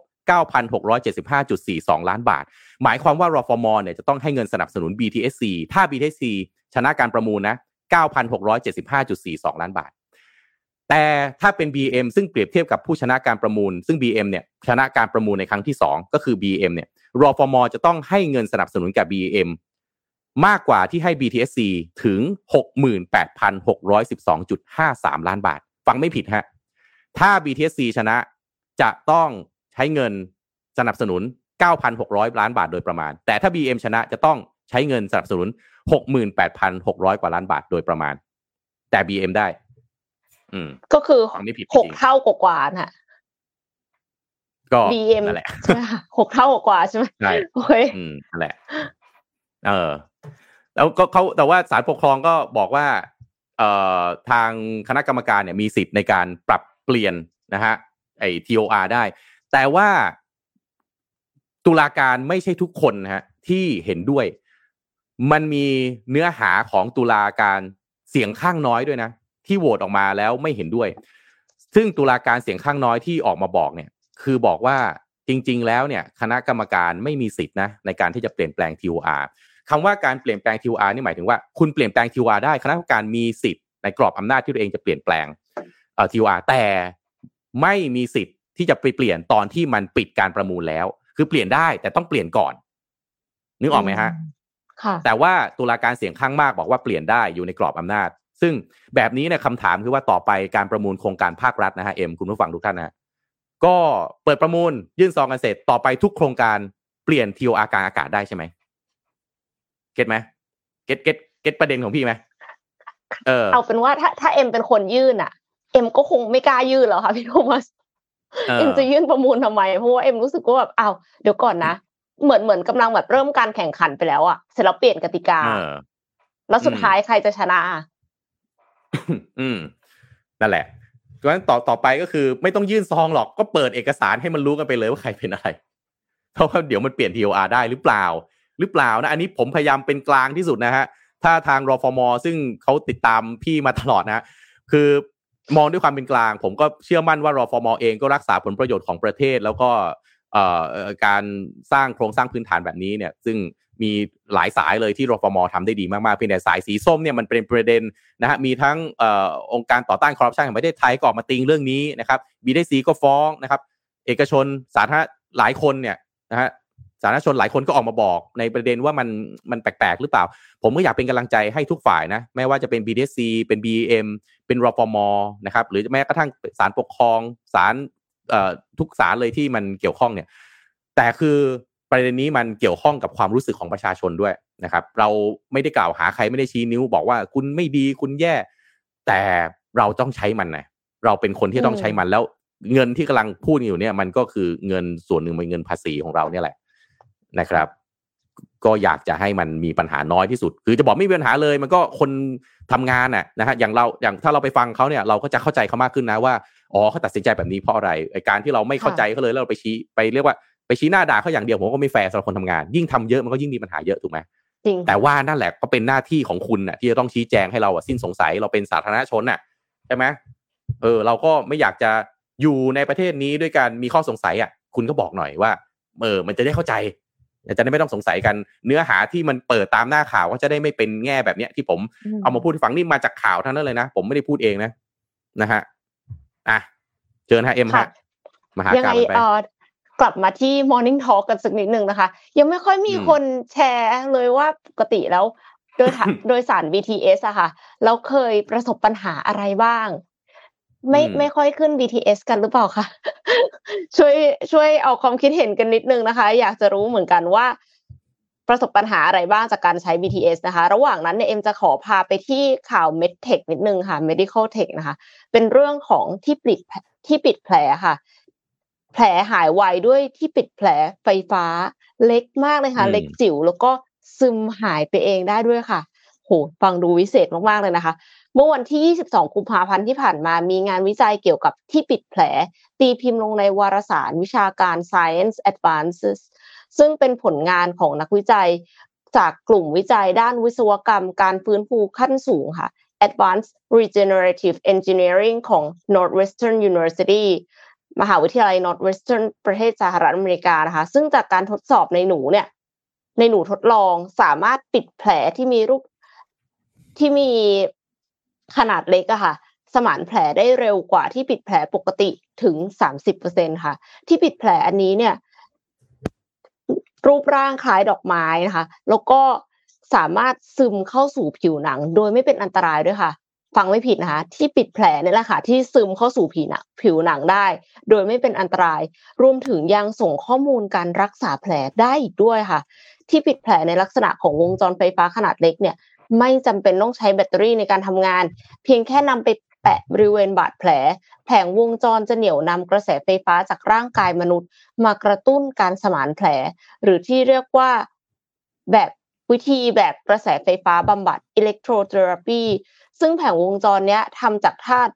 9,675.42 ล้านบาท หมายความว่ารอฟมเนี่ยจะต้องให้เงินสนับสนุน BTSC ถ้า BTSC ชนะการประมูลนะ 9,675.42 ล้านบาท แต่ถ้าเป็น BM ซึ่งเปรียบเทียบกับผู้ชนะการประมูล ซึ่ง BM เนี่ยชนะการประมูลในครั้งที่ 2 ก็คือ BM เนี่ยรอฟมจะต้องให้เงินสนับสนุนกับ BM มากกว่าที่ให้ BTSC ถึง 68,612.53 ล้านบาท ฟังไม่ผิดฮะ ถ้า BTSC ชนะจะต้องใช้เงินสนับสนุน 9,600 ล้านบาทโดยประมาณ แต่ถ้า BM ชนะจะต้องใช้เงินสนับสนุน 68,600 กว่าล้านบาทโดยประมาณ แต่ BM ได้ ก็คือหกเท่ากว่าน่ะก็ BM นั่นแหละหกเท่ากว่าใช่ไหมใช่โอเคอืมนั่นแหละ เออ แล้วก็เขาแต่ว่าศาลปกครองก็บอกว่า เอ่อทางคณะกรรมการเนี่ยมีสิทธิ์ในการปรับเปลี่ยนนะฮะไอ้ TOR ได้ แต่ว่าตุลาการไม่ใช่ทุกคนนะฮะที่เห็นด้วย มันมีเนื้อหาของตุลาการเสียงข้างน้อยด้วยนะ ที่โหวตออกมาแล้วไม่เห็นด้วย ซึ่งตุลาการเสียงข้างน้อยที่ออกมาบอกเนี่ย คือบอกว่าจริง ๆ แล้วเนี่ยคณะกรรมการไม่มีสิทธินะในการที่จะเปลี่ยนแปลง TOR คำว่าการเปลี่ยนแปลง TOR นี่หมายถึงว่าคุณเปลี่ยนแปลง TOR ได้คณะกรรมการมีสิทธิ์ในกรอบอำนาจที่ตัวเองจะเปลี่ยนแปลงเอ่อ TOR แต่ไม่มีสิทธิ์ที่จะไปเปลี่ยนตอนที่มันปิดการประมูลแล้ว คือเปลี่ยนได้แต่ต้องเปลี่ยนก่อน นึกออกไหมฮะแต่ว่าตุลาการเสียงข้างมากบอกว่าเปลี่ยนได้อยู่ในกรอบอำนาจ ซึ่งแบบนี้เนี่ยคำถามคือว่าต่อไปการประมูลโครงการภาครัฐนะฮะเอ็มคุณผู้ฟังทุกท่านนะก็เปิดประมูลยื่นซองกันเสร็จต่อไปทุกโครงการเปลี่ยน TOR กลางอากาศได้ใช่ไหม get ไหม get get get ประเด็นของพี่ไหมเออเอาเป็นว่าถ้าถ้าเอ็มเป็นคนยื่นอะ เอ็มก็คงไม่กล้ายื่นหรอกค่ะพี่โทมัสเออเอ็มจะยื่นประมูลทำไมเพราะว่าเอ็มรู้สึกว่าแบบอ้าวเดี๋ยวก่อนนะเหมือนเหมือนกำลังแบบเริ่มการแข่งขันไปแล้วอะเสร็จแล้วเปลี่ยนกติกาเออแล้วสุดอืมท้ายใครจะชนะ อืมนั่นแหละดังนั้นต่อต่อไปก็คือ ไม่ต้องยื่นซองหรอกก็เปิดเอกสารให้มันรู้กันไปเลยว่าใครเป็นอะไร เพราะว่าเดี๋ยวมันเปลี่ยน TOR ได้หรือเปล่า หรือเปล่านะ อันนี้ผมพยายามเป็นกลางที่สุดนะฮะ ถ้าทางรอฟมซึ่งเขาติดตามพี่มาตลอดนะ คือมองด้วยความเป็นกลาง ผมก็เชื่อมั่นว่ารอฟมเองก็รักษาผลประโยชน์ของประเทศแล้วก็เอ่อการสร้างโครงสร้างพื้นฐานแบบนี้เนี่ย ซึ่ง มีหลายสายเลยที่รฟมทำได้ดีมากๆเพียงแต่สายสีส้มเนี่ยมันเป็นประเด็นนะฮะมีทั้งอองค์การต่อต้านคอร์รัปชันแห่งประเทศไทยก็ออกมาติงเรื่องนี้นะครับบีได้ซีก็ฟ้องนะครับ เอกชนสาธารณหลายคนเนี่ยนะฮะสาธารณชนหลายคนก็ออกมาบอกในประเด็นว่ามันมันแปลกๆ หรือเปล่า ผมก็อยากเป็นกำลังใจให้ทุกฝ่ายนะไม่ว่าจะเป็น BDC เป็น BM เป็นรฟมนะครับหรือแม้กระทั่งศาลปกครองศาลทุกศาลเลยที่มันเกี่ยวข้องเนี่ย แต่คือ ประเด็นนี้มันเกี่ยวข้องกับความรู้สึกของประชาชนด้วยนะครับ เราไม่ได้กล่าวหาใครไม่ได้ชี้นิ้ว บอกว่าคุณไม่ดีคุณแย่ แต่เราต้องใช้มันนะเราเป็นคนที่ต้องใช้มันแล้วเงินที่กำลังพูดอยู่เนี่ย มันก็คือเงินส่วนหนึ่งเป็นเงินภาษีของเราเนี่ยแหละนะครับ ก็อยากจะให้มันมีปัญหาน้อยที่สุด คือจะบอกไม่มีปัญหาเลย มันก็คนทำงานน่ะนะฮะอย่างเราอย่างถ้าเราไปฟังเขาเนี่ยเราก็จะเข้าใจเขามากขึ้นนะว่าอ๋อเขาตัดสินใจแบบนี้เพราะอะไรไอการที่เราไม่เข้าใจเขาเลยแล้วเราไปชี้ไปเรียกว่า ไปชี้หน้าด่าเขาอย่างเดียวผมก็ไม่แฟร์สำหรับคนทำงาน ยิ่งทำเยอะมันก็ยิ่งมีปัญหาเยอะถูกไหมจริงแต่ว่านั่นแหละก็เป็นหน้าที่ของคุณน่ะ ที่จะต้องชี้แจงให้เราอะสิ้นสงสัยเราเป็นสาธารณชนน่ะใช่ไหมเออ เราก็ไม่อยากจะอยู่ในประเทศนี้ด้วยการมีข้อสงสัยอะ คุณก็บอกหน่อยว่าเออมันจะได้เข้าใจจะได้ไม่ต้องสงสัยกันเนื้อหาที่มันเปิดตามหน้าข่าวก็จะได้ไม่เป็นแง่แบบเนี้ยที่ผมอืมเอามาพูดให้ฟังนี่มาจากข่าวทั้งนั้นเลยนะ ผมไม่ได้พูดเองนะนะฮะอะเชิญฮะเอ็มค่ะฮะมาหายังกาไงรไปเอ่อ กลับมาที่ Morning Talk กันสักนิดหนึ่งนะคะ ยังไม่ค่อยมีอืมคนแชร์เลยว่าปกติแล้ว โดยทางโดยสาร BTS อะค่ะแล้วเคยประสบปัญหาอะไรบ้าง ไม่อืมไม่ค่อยขึ้น BTS กันหรือเปล่าคะช่วยช่วยเอาความคิดเห็นกันนิดนึงนะคะ อยากจะรู้เหมือนกันว่า ประสบปัญหาอะไรบ้างจากการใช้ BTS นะคะ ระหว่างนั้นเนี่ยเอ็มจะขอพาไปที่ข่าว MedTech นิดนึงค่ะ Medical Tech นะคะ เป็นเรื่องของที่ปิดที่ปิดแผลค่ะ แผลหายไวด้วยที่ปิดแผลไฟฟ้าเล็กมากเลยค่ะอืมเล็กจิ๋วแล้วก็ซึมหายไปเองได้ด้วยค่ะโหฟังดูวิเศษมากๆเลยนะคะ เมื่อวันที่ 22 กุมภาพันธ์ที่ผ่านมามีงานวิจัยเกี่ยวกับที่ปิดแผล ตีพิมพ์ลงในวารสารวิชาการ Science Advances ซึ่งเป็นผลงานของนักวิจัยจากกลุ่มวิจัยด้านวิศวกรรมการฟื้นฟูขั้นสูงค่ะ Advanced Regenerative Engineering ของ Northwestern University มหาวิทยาลัย Northwestern ประเทศสหรัฐอเมริกานะคะ ซึ่งจากการทดสอบในหนูเนี่ย ในหนูทดลองสามารถปิดแผลที่มีรูปที่มีขนาดเล็กอะค่ะ สมานแผลได้เร็วกว่าที่ปิดแผลปกติถึง30%ค่ะ ที่ปิดแผลอันนี้เนี่ย รูปร่างคล้ายดอกไม้นะคะ แล้วก็สามารถซึมเข้าสู่ผิวหนัง โดยไม่เป็นอันตรายด้วยค่ะ ฟังไม่ผิดนะคะ ที่ปิดแผลนี่แหละค่ะ ที่ซึมเข้าสู่ผิวหนังผิวหนังได้ โดยไม่เป็นอันตราย รวมถึงยังส่งข้อมูลการรักษาแผลได้อีกด้วยค่ะ ที่ปิดแผลในลักษณะของวงจรไฟฟ้าขนาดเล็กเนี่ย ไม่จำเป็นต้องใช้แบตเตอรี่ในการทำงาน เพียงแค่นำไปแปะบริเวณบาดแผล แผงวงจรจะเหนี่ยวนำกระแสไฟฟ้าจากร่างกายมนุษย์ มากระตุ้นการสมานแผล หรือที่เรียกว่าแบบวิธีแบบกระแสไฟฟ้าบำบัด electrotherapy ซึ่งแผงวงจรเนี้ยทำจากธาตุ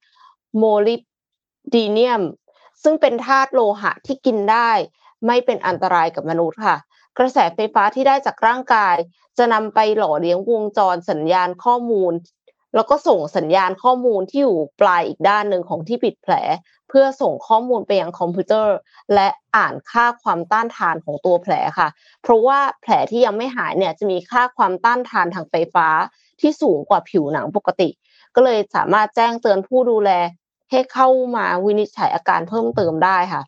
โมลิบดีเนียม ซึ่งเป็นธาตุโลหะที่กินได้ ไม่เป็นอันตรายกับมนุษย์ค่ะ กระแสไฟฟ้าที่ได้จากร่างกาย จะนำไปหล่อเลี้ยงวงจรสัญญาณข้อมูล แล้วก็ส่งสัญญาณข้อมูลที่อยู่ปลายอีกด้านหนึ่งของที่ปิดแผล เพื่อส่งข้อมูลไปยังคอมพิวเตอร์ และอ่านค่าความต้านทานของตัวแผลค่ะ เพราะว่าแผลที่ยังไม่หายเนี่ยจะมีค่าความต้านทานทางไฟฟ้า ที่สูงกว่าผิวหนังปกติ ก็เลยสามารถแจ้งเตือนผู้ดูแล ให้เข้ามาวินิจฉัยอาการเพิ่มเติมได้ค่ะ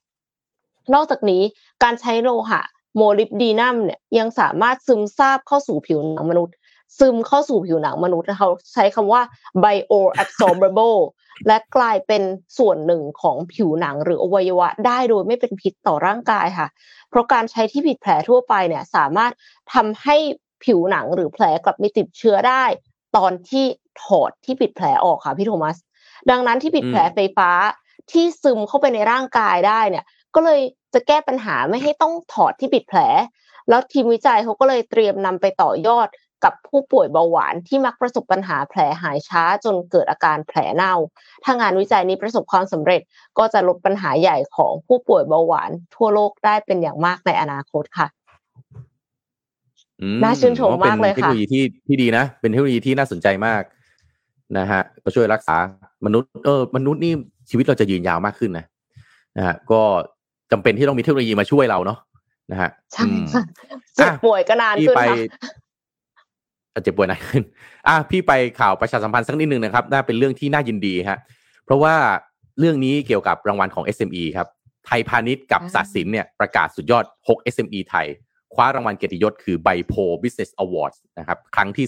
นอกจากนี้การใช้โลหะโมลิบดีนัมเนี่ยยังสามารถซึมซาบเข้าสู่ผิวหนังมนุษย์ ซึมเข้าสู่ผิวหนังมนุษย์เขาใช้คำว่า bioabsorbable และกลายเป็นส่วนหนึ่งของผิวหนังหรืออวัยวะได้โดยไม่เป็นพิษต่อร่างกายค่ะ เพราะการใช้ที่ผิดแผลทั่วไปเนี่ยสามารถทำให้ ผิวหนังหรือแผลกลับมีติดเชื้อได้ ตอนที่ถอดที่ปิดแผลออกค่ะพี่โทมัส ดังนั้นที่ปิดแผลไฟฟ้าที่ซึมเข้าไปในร่างกายได้เนี่ย ก็เลยจะแก้ปัญหาไม่ให้ต้องถอดที่ปิดแผล แล้วทีมวิจัยเขาก็เลยเตรียมนำไปต่อยอดกับผู้ป่วยเบาหวานที่มักประสบปัญหาแผลหายช้าจนเกิดอาการแผลเน่า ถ้างานวิจัยนี้ประสบความสำเร็จ ก็จะลดปัญหาใหญ่ของผู้ป่วยเบาหวานทั่วโลกได้เป็นอย่างมากในอนาคตค่ะ น่าชื่นชมมากเลยเป็นเทคค่ะโนโลยีที่ที่ดีนะ เป็นเทคโนโลยีที่น่าสนใจมากนะฮะก็ช่วยรักษามนุษย์เออมนุษย์นี่ชีวิตเราจะยืนยาวมากขึ้นนะนะฮะก็จำเป็นที่ต้องมีเทคโนโลยีมาช่วยเราเนาะนะฮะใช่อืมค่ะเจ็บอะป่วยก็นานพี่ขึ้นไปค่ะอะเจ็บป่วยนานขึ้นอะพี่ไปข่าวประชาสัมพันธ์สักนิดนึงนะครับ น่าเป็นเรื่องที่น่ายินดีฮะเพราะว่าเรื่องนี้เกี่ยวกับรางวัลของ SME ครับไทยพาณิชย์กับอ่าสัตว์สินเนี่ยประกาศสุดยอด 6 SME ไทย คว้ารางวัลเกียรติยศคือไบโพ Business Awards นะครับ ครั้งที่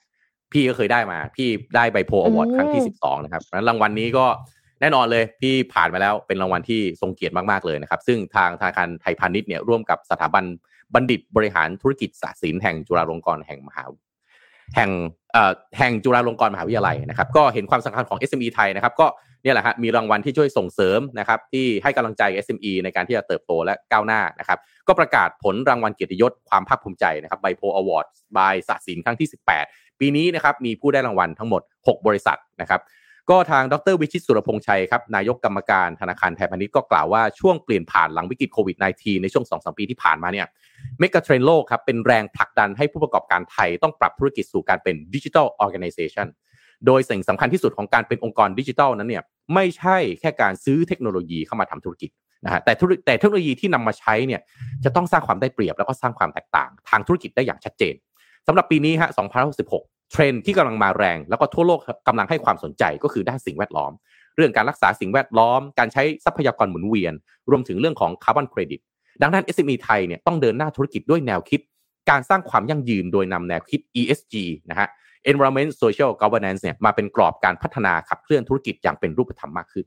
18 พี่ก็เคยได้มา พี่ได้ไบโพ Award ครั้งที่ 12 นะครับเพราะฉะนั้นรางวัลนี้ก็แน่นอนเลย พี่ผ่านมาแล้วเป็นรางวัลที่ทรงเกียรติมาก ๆ เลยนะครับ ซึ่งทางธนาคารไทยพาณิชย์เนี่ยร่วมกับสถาบันบัณฑิตบริหารธุรกิจศาสตร์ศิลป์แห่งจุฬาลงกรณ์แห่งมหาแห่งเอ่อแห่งจุฬาลงกรณ์มหาวิทยาลัยนะครับ ก็เห็นความสำคัญของ SME ไทยนะครับ ก็ เนี่ยแหละฮะมีรางวัลที่ช่วยส่งเสริมนะครับที่ให้กำลังใจ SME ในการที่จะเติบโตและก้าวหน้านะครับก็ประกาศผลรางวัลเกียรติยศความภาคภูมิใจนะครับ Bai Po Award by Sasin ครั้งที่ 18 ปีนี้นะครับมีผู้ได้รางวัลทั้งหมด 6 บริษัทนะครับก็ทางดรวิชิตสุรพงษ์ชัยครับนายกกรรมการธนาคารไทยพาณิชย์ก็กล่าวว่าช่วงเปลี่ยนผ่านหลังวิกฤตโควิด -19 ในช่วง 2-3 ปีที่ผ่านมาเนี่ยmegatrend โลกครับเป็นแรงผลักดันให้ผู้ประกอบการไทยต้องปรับธุรกิจสู่การเป็นดิจิทัลออร์แก z a t i o n โดยสิ่งสำคัญที่สุดของการเป็นองค์กรดิจิทัลนั้นเนี่ยไม่ใช่แค่การซื้อเทคโนโลยีเข้ามาทำธุรกิจนะฮะแต่ธุรแต่เทคโนโลยีที่นำมาใช้เนี่ยจะต้องสร้างความได้เปรียบแล้วก็สร้างความแตกต่าง ทางธุรกิจได้อย่างชัดเจนสำหรับปีนี้ฮะ2066 เทรนด์ที่กำลังมาแรง แล้วก็ทั่วโลกกำลังให้ความสนใจก็คือด้านสิ่งแวดล้อม เรื่องการรักษาสิ่งแวดล้อม การใช้ทรัพยากรหมุนเวียน รวมถึงเรื่องของ carbon credit ดังนั้น SME ไทยเนี่ยต้องเดินหน้าธุรกิจด้วยแนวคิด การสร้างความยั่งยืนโดยนำแนวคิด ESG นะฮะ Environment Social Governance เนี่ยมาเป็นกรอบการพัฒนาขับเคลื่อนธุรกิจอย่างเป็นรูปธรรมมากขึ้น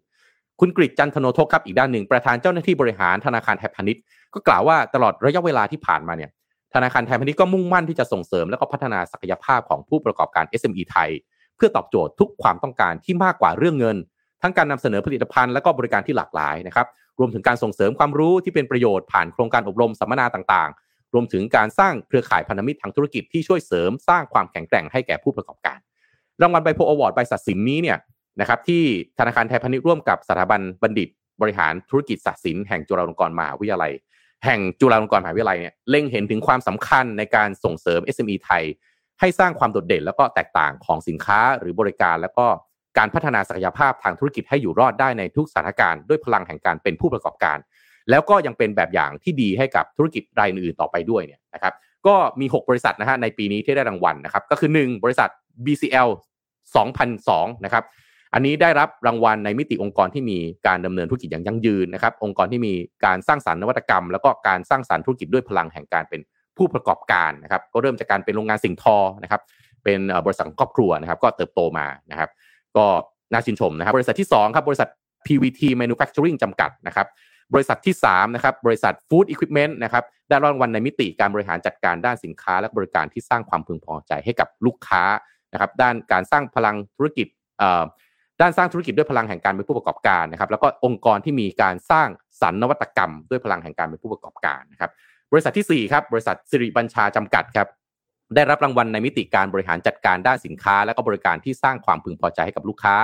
คุณกฤษณ์ จันทโนทกครับอีกด้านหนึ่งประธานเจ้าหน้าที่บริหารธนาคารไทยพาณิชย์ก็กล่าวว่าตลอดระยะเวลาที่ผ่านมาเนี่ยธนาคารไทยพาณิชย์ก็มุ่งมั่นที่จะส่งเสริมและก็พัฒนาศักยภาพของผู้ประกอบการ SME ไทย เพื่อตอบโจทย์ทุกความต้องการที่มากกว่าเรื่องเงิน ทั้งการนำเสนอผลิตภัณฑ์และก็บริการที่หลากหลายนะครับรวมถึงการส่งเสริมความรู้ที่เป็นประโยชน์ผ่านโครงการอบรมสัมมนาต่างๆ รวมถึงการสร้างเครือข่ายพันธมิตรทางธุรกิจที่ช่วยเสริมสร้างความแข็งแกร่งให้แก่ผู้ประกอบการ รางวัลไบโพอวอร์ดใบสัตว์สินนี้เนี่ยนะครับที่ธนาคารไทยพาณิชย์ร่วมกับสถาบันบัณฑิต บริหารธุรกิจศาสตร์ศิลป์แห่งจุฬาลงกรณ์มหาวิทยาลัย แห่งจุฬาลงกรณ์มหาวิทยาลัยเนี่ยเล็งเห็นถึงความสำคัญในการส่งเสริม SME ไทย ให้สร้างความโดดเด่น แล้วก็แตกต่างของสินค้าหรือบริการ แล้วก็การพัฒนาศักยภาพทางธุรกิจให้อยู่รอดได้ในทุกสถานการณ์ด้วยพลังแห่งการเป็นผู้ประกอบการ แล้วก็ยังเป็นแบบอย่างที่ดีให้กับธุรกิจรายอื่นต่อไปด้วยเนี่ยนะครับก็มี 6 บริษัทนะฮะในปีนี้ที่ได้รางวัลนะครับก็คือ 1 บริษัท BCL 2002นะครับอันนี้ได้รับรางวัลในมิติองค์กรที่มีการดำเนินธุรกิจอย่างยั่งยืนนะครับองค์กรที่มีการสร้างสรรค์นวัตกรรม แล้วก็การสร้างสรรค์ธุรกิจด้วยพลังแห่งการเป็นผู้ประกอบการนะครับก็เริ่มจากการเป็นโรงงานสิ่งทอนะครับเป็นบริษัทครอบครัวนะครับก็เติบโตมานะครับก็น่าชื่นชมนะครับบริษัทที่2ครับบริษัท PVT Manufacturing จำกัดนะครับ บริษัทที่3นะครับบริษัท Food Equipment นะครับได้รางวัลในมิติการบริหารจัดการด้านสินค้า และบริการที่สร้างความพึงพอใจให้กับลูกค้านะครับด้านการสร้างพลังธุรกิจด้านสร้างธุรกิจด้วยพลังแห่งการเป็นผู้ประกอบการนะครับแล้วก็องค์กรที่มีการสร้างสรรนวัตกรรม ด้วยพลังแห่งการเป็นผู้ประกอบการนะครับบริษัทที่4ครับบริษัทสิริบัญชาจำกัดครับได้รับรางวัลในมิติการบริหารจัดการด้านสินค้า และก็บริการที่สร้างความพึงพอใจให้กับลูกค้า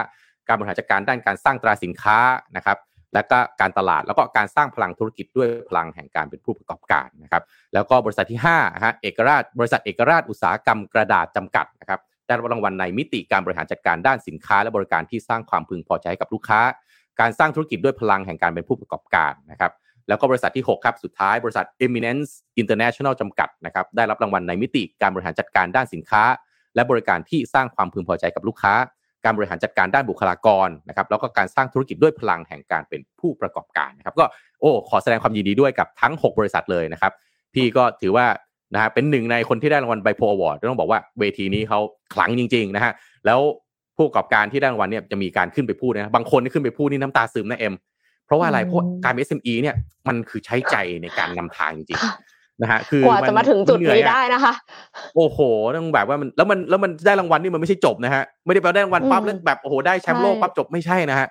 การบริหารจัดการด้านการสร้างตราสินค้านะครับ และก็การตลาดแล้วก็การสร้างพลังธุรกิจด้วยพลังแห่งการเป็นผู้ประกอบการนะครับแล้วก็บริษัทที่5ฮะเอกราชบริษัทเอกราชอุตสาหกรรมกระดาษจำกัดนะครับได้รับรางวัลในมิติการบริหารจัดการด้านสินค้า และบริการที่สร้างความพึงพอใจให้กับลูกค้า การสร้างธุรกิจด้วยพลังแห่งการเป็นผู้ประกอบการนะครับแล้วก็บริษัทที่ 6 ครับ สุดท้ายบริษัท Eminence International จำกัดนะครับได้รับรางวัลในมิติการบริหารจัดการด้านสินค้า และบริการที่สร้างความพึงพอใจกับลูกค้า การบริหารจัดการด้านบุคลากรนะครับแล้วก็การสร้างธุรกิจด้วยพลังแห่งการเป็นผู้ประกอบการนะครับก็โอ้ขอแสดงความยินดีด้วยกับทั้ง 6 บริษัทเลยนะครับ พี่ก็ถือว่านะฮะเป็นหนึ่งในคนที่ได้รางวัลไบโพอวอร์ดต้องบอกว่าเวทีนี้เขาขลังจริงๆนะฮะแล้วผู้ประกอบการที่ได้รางวัลเนี่ยจะมีการขึ้นไปพูดนะบางคนที่ขึ้นไปพูดนี่น้ำตาซึมนะเอ็มเพราะว่าอะไรเพราะการเป็น SME เนี่ยมันคือใช้ใจในการนำทางจริง นะฮะคือกว่าจะมาถึงจุดเหนื่อยนี้อะได้นะคะ โอ้โหต้องแบบว่ามันแล้วมันแล้วมันได้รางวัลนี่มันไม่ใช่จบนะฮะไม่ได้แปลว่าได้รางวัลปั๊บอืมแล้วแบบโอ้โหได้แชมป์โลกใช่ปั๊บจบไม่ใช่นะฮะ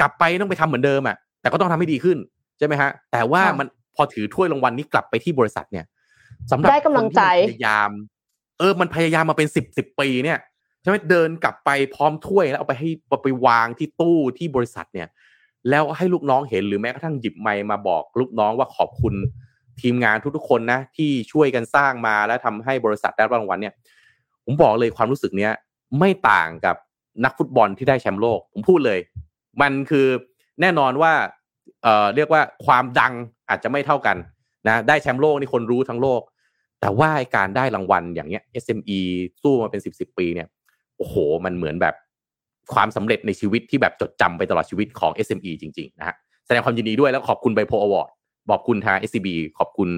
กลับไปต้องไปทำเหมือนเดิมอะแต่ก็ต้องทำให้ดีขึ้นใช่ไหมฮะ แต่ว่าค่ะมันพอถือถ้วยรางวัลนี้กลับไปที่บริษัทเนี่ยสำหรับได้กำลังใจคนที่มันพยายาม เออมันพยายามมาเป็นสิบสิบปีเนี่ยใช่ไหมเดินกลับไปพร้อมถ้วยแล้วเอาไปให้เอาไปวางที่ตู้ที่บริษัทเนี่ย แล้วให้ลูกน้องเห็นหรือแม้กระทั่งหยิบไมค์มาบอกลูกน้องว่าขอบคุณ ทีมงานทุกๆคนนะที่ช่วยกันสร้างมาแล้วทำให้บริษัทได้รางวัลเนี่ย ผมบอกเลยความรู้สึกเนี้ยไม่ต่างกับนักฟุตบอลที่ได้แชมป์โลก ผมพูดเลย มันคือแน่นอนว่าเอ่อเรียกว่าความดังอาจจะไม่เท่ากันนะได้แชมป์โลกนี่คนรู้ทั้งโลก แต่ว่าการได้รางวัลอย่างเงี้ย SME สู้มาเป็นสิบสิบปีเนี่ยโอ้โห มันเหมือนแบบความสำเร็จในชีวิตที่แบบจดจำไปตลอดชีวิตของ SME จริง ๆ นะฮะแสดงความยินดีด้วยแล้วขอบคุณไบโพอวอร์ด บอกคุณทาง SCB ขอบคุณ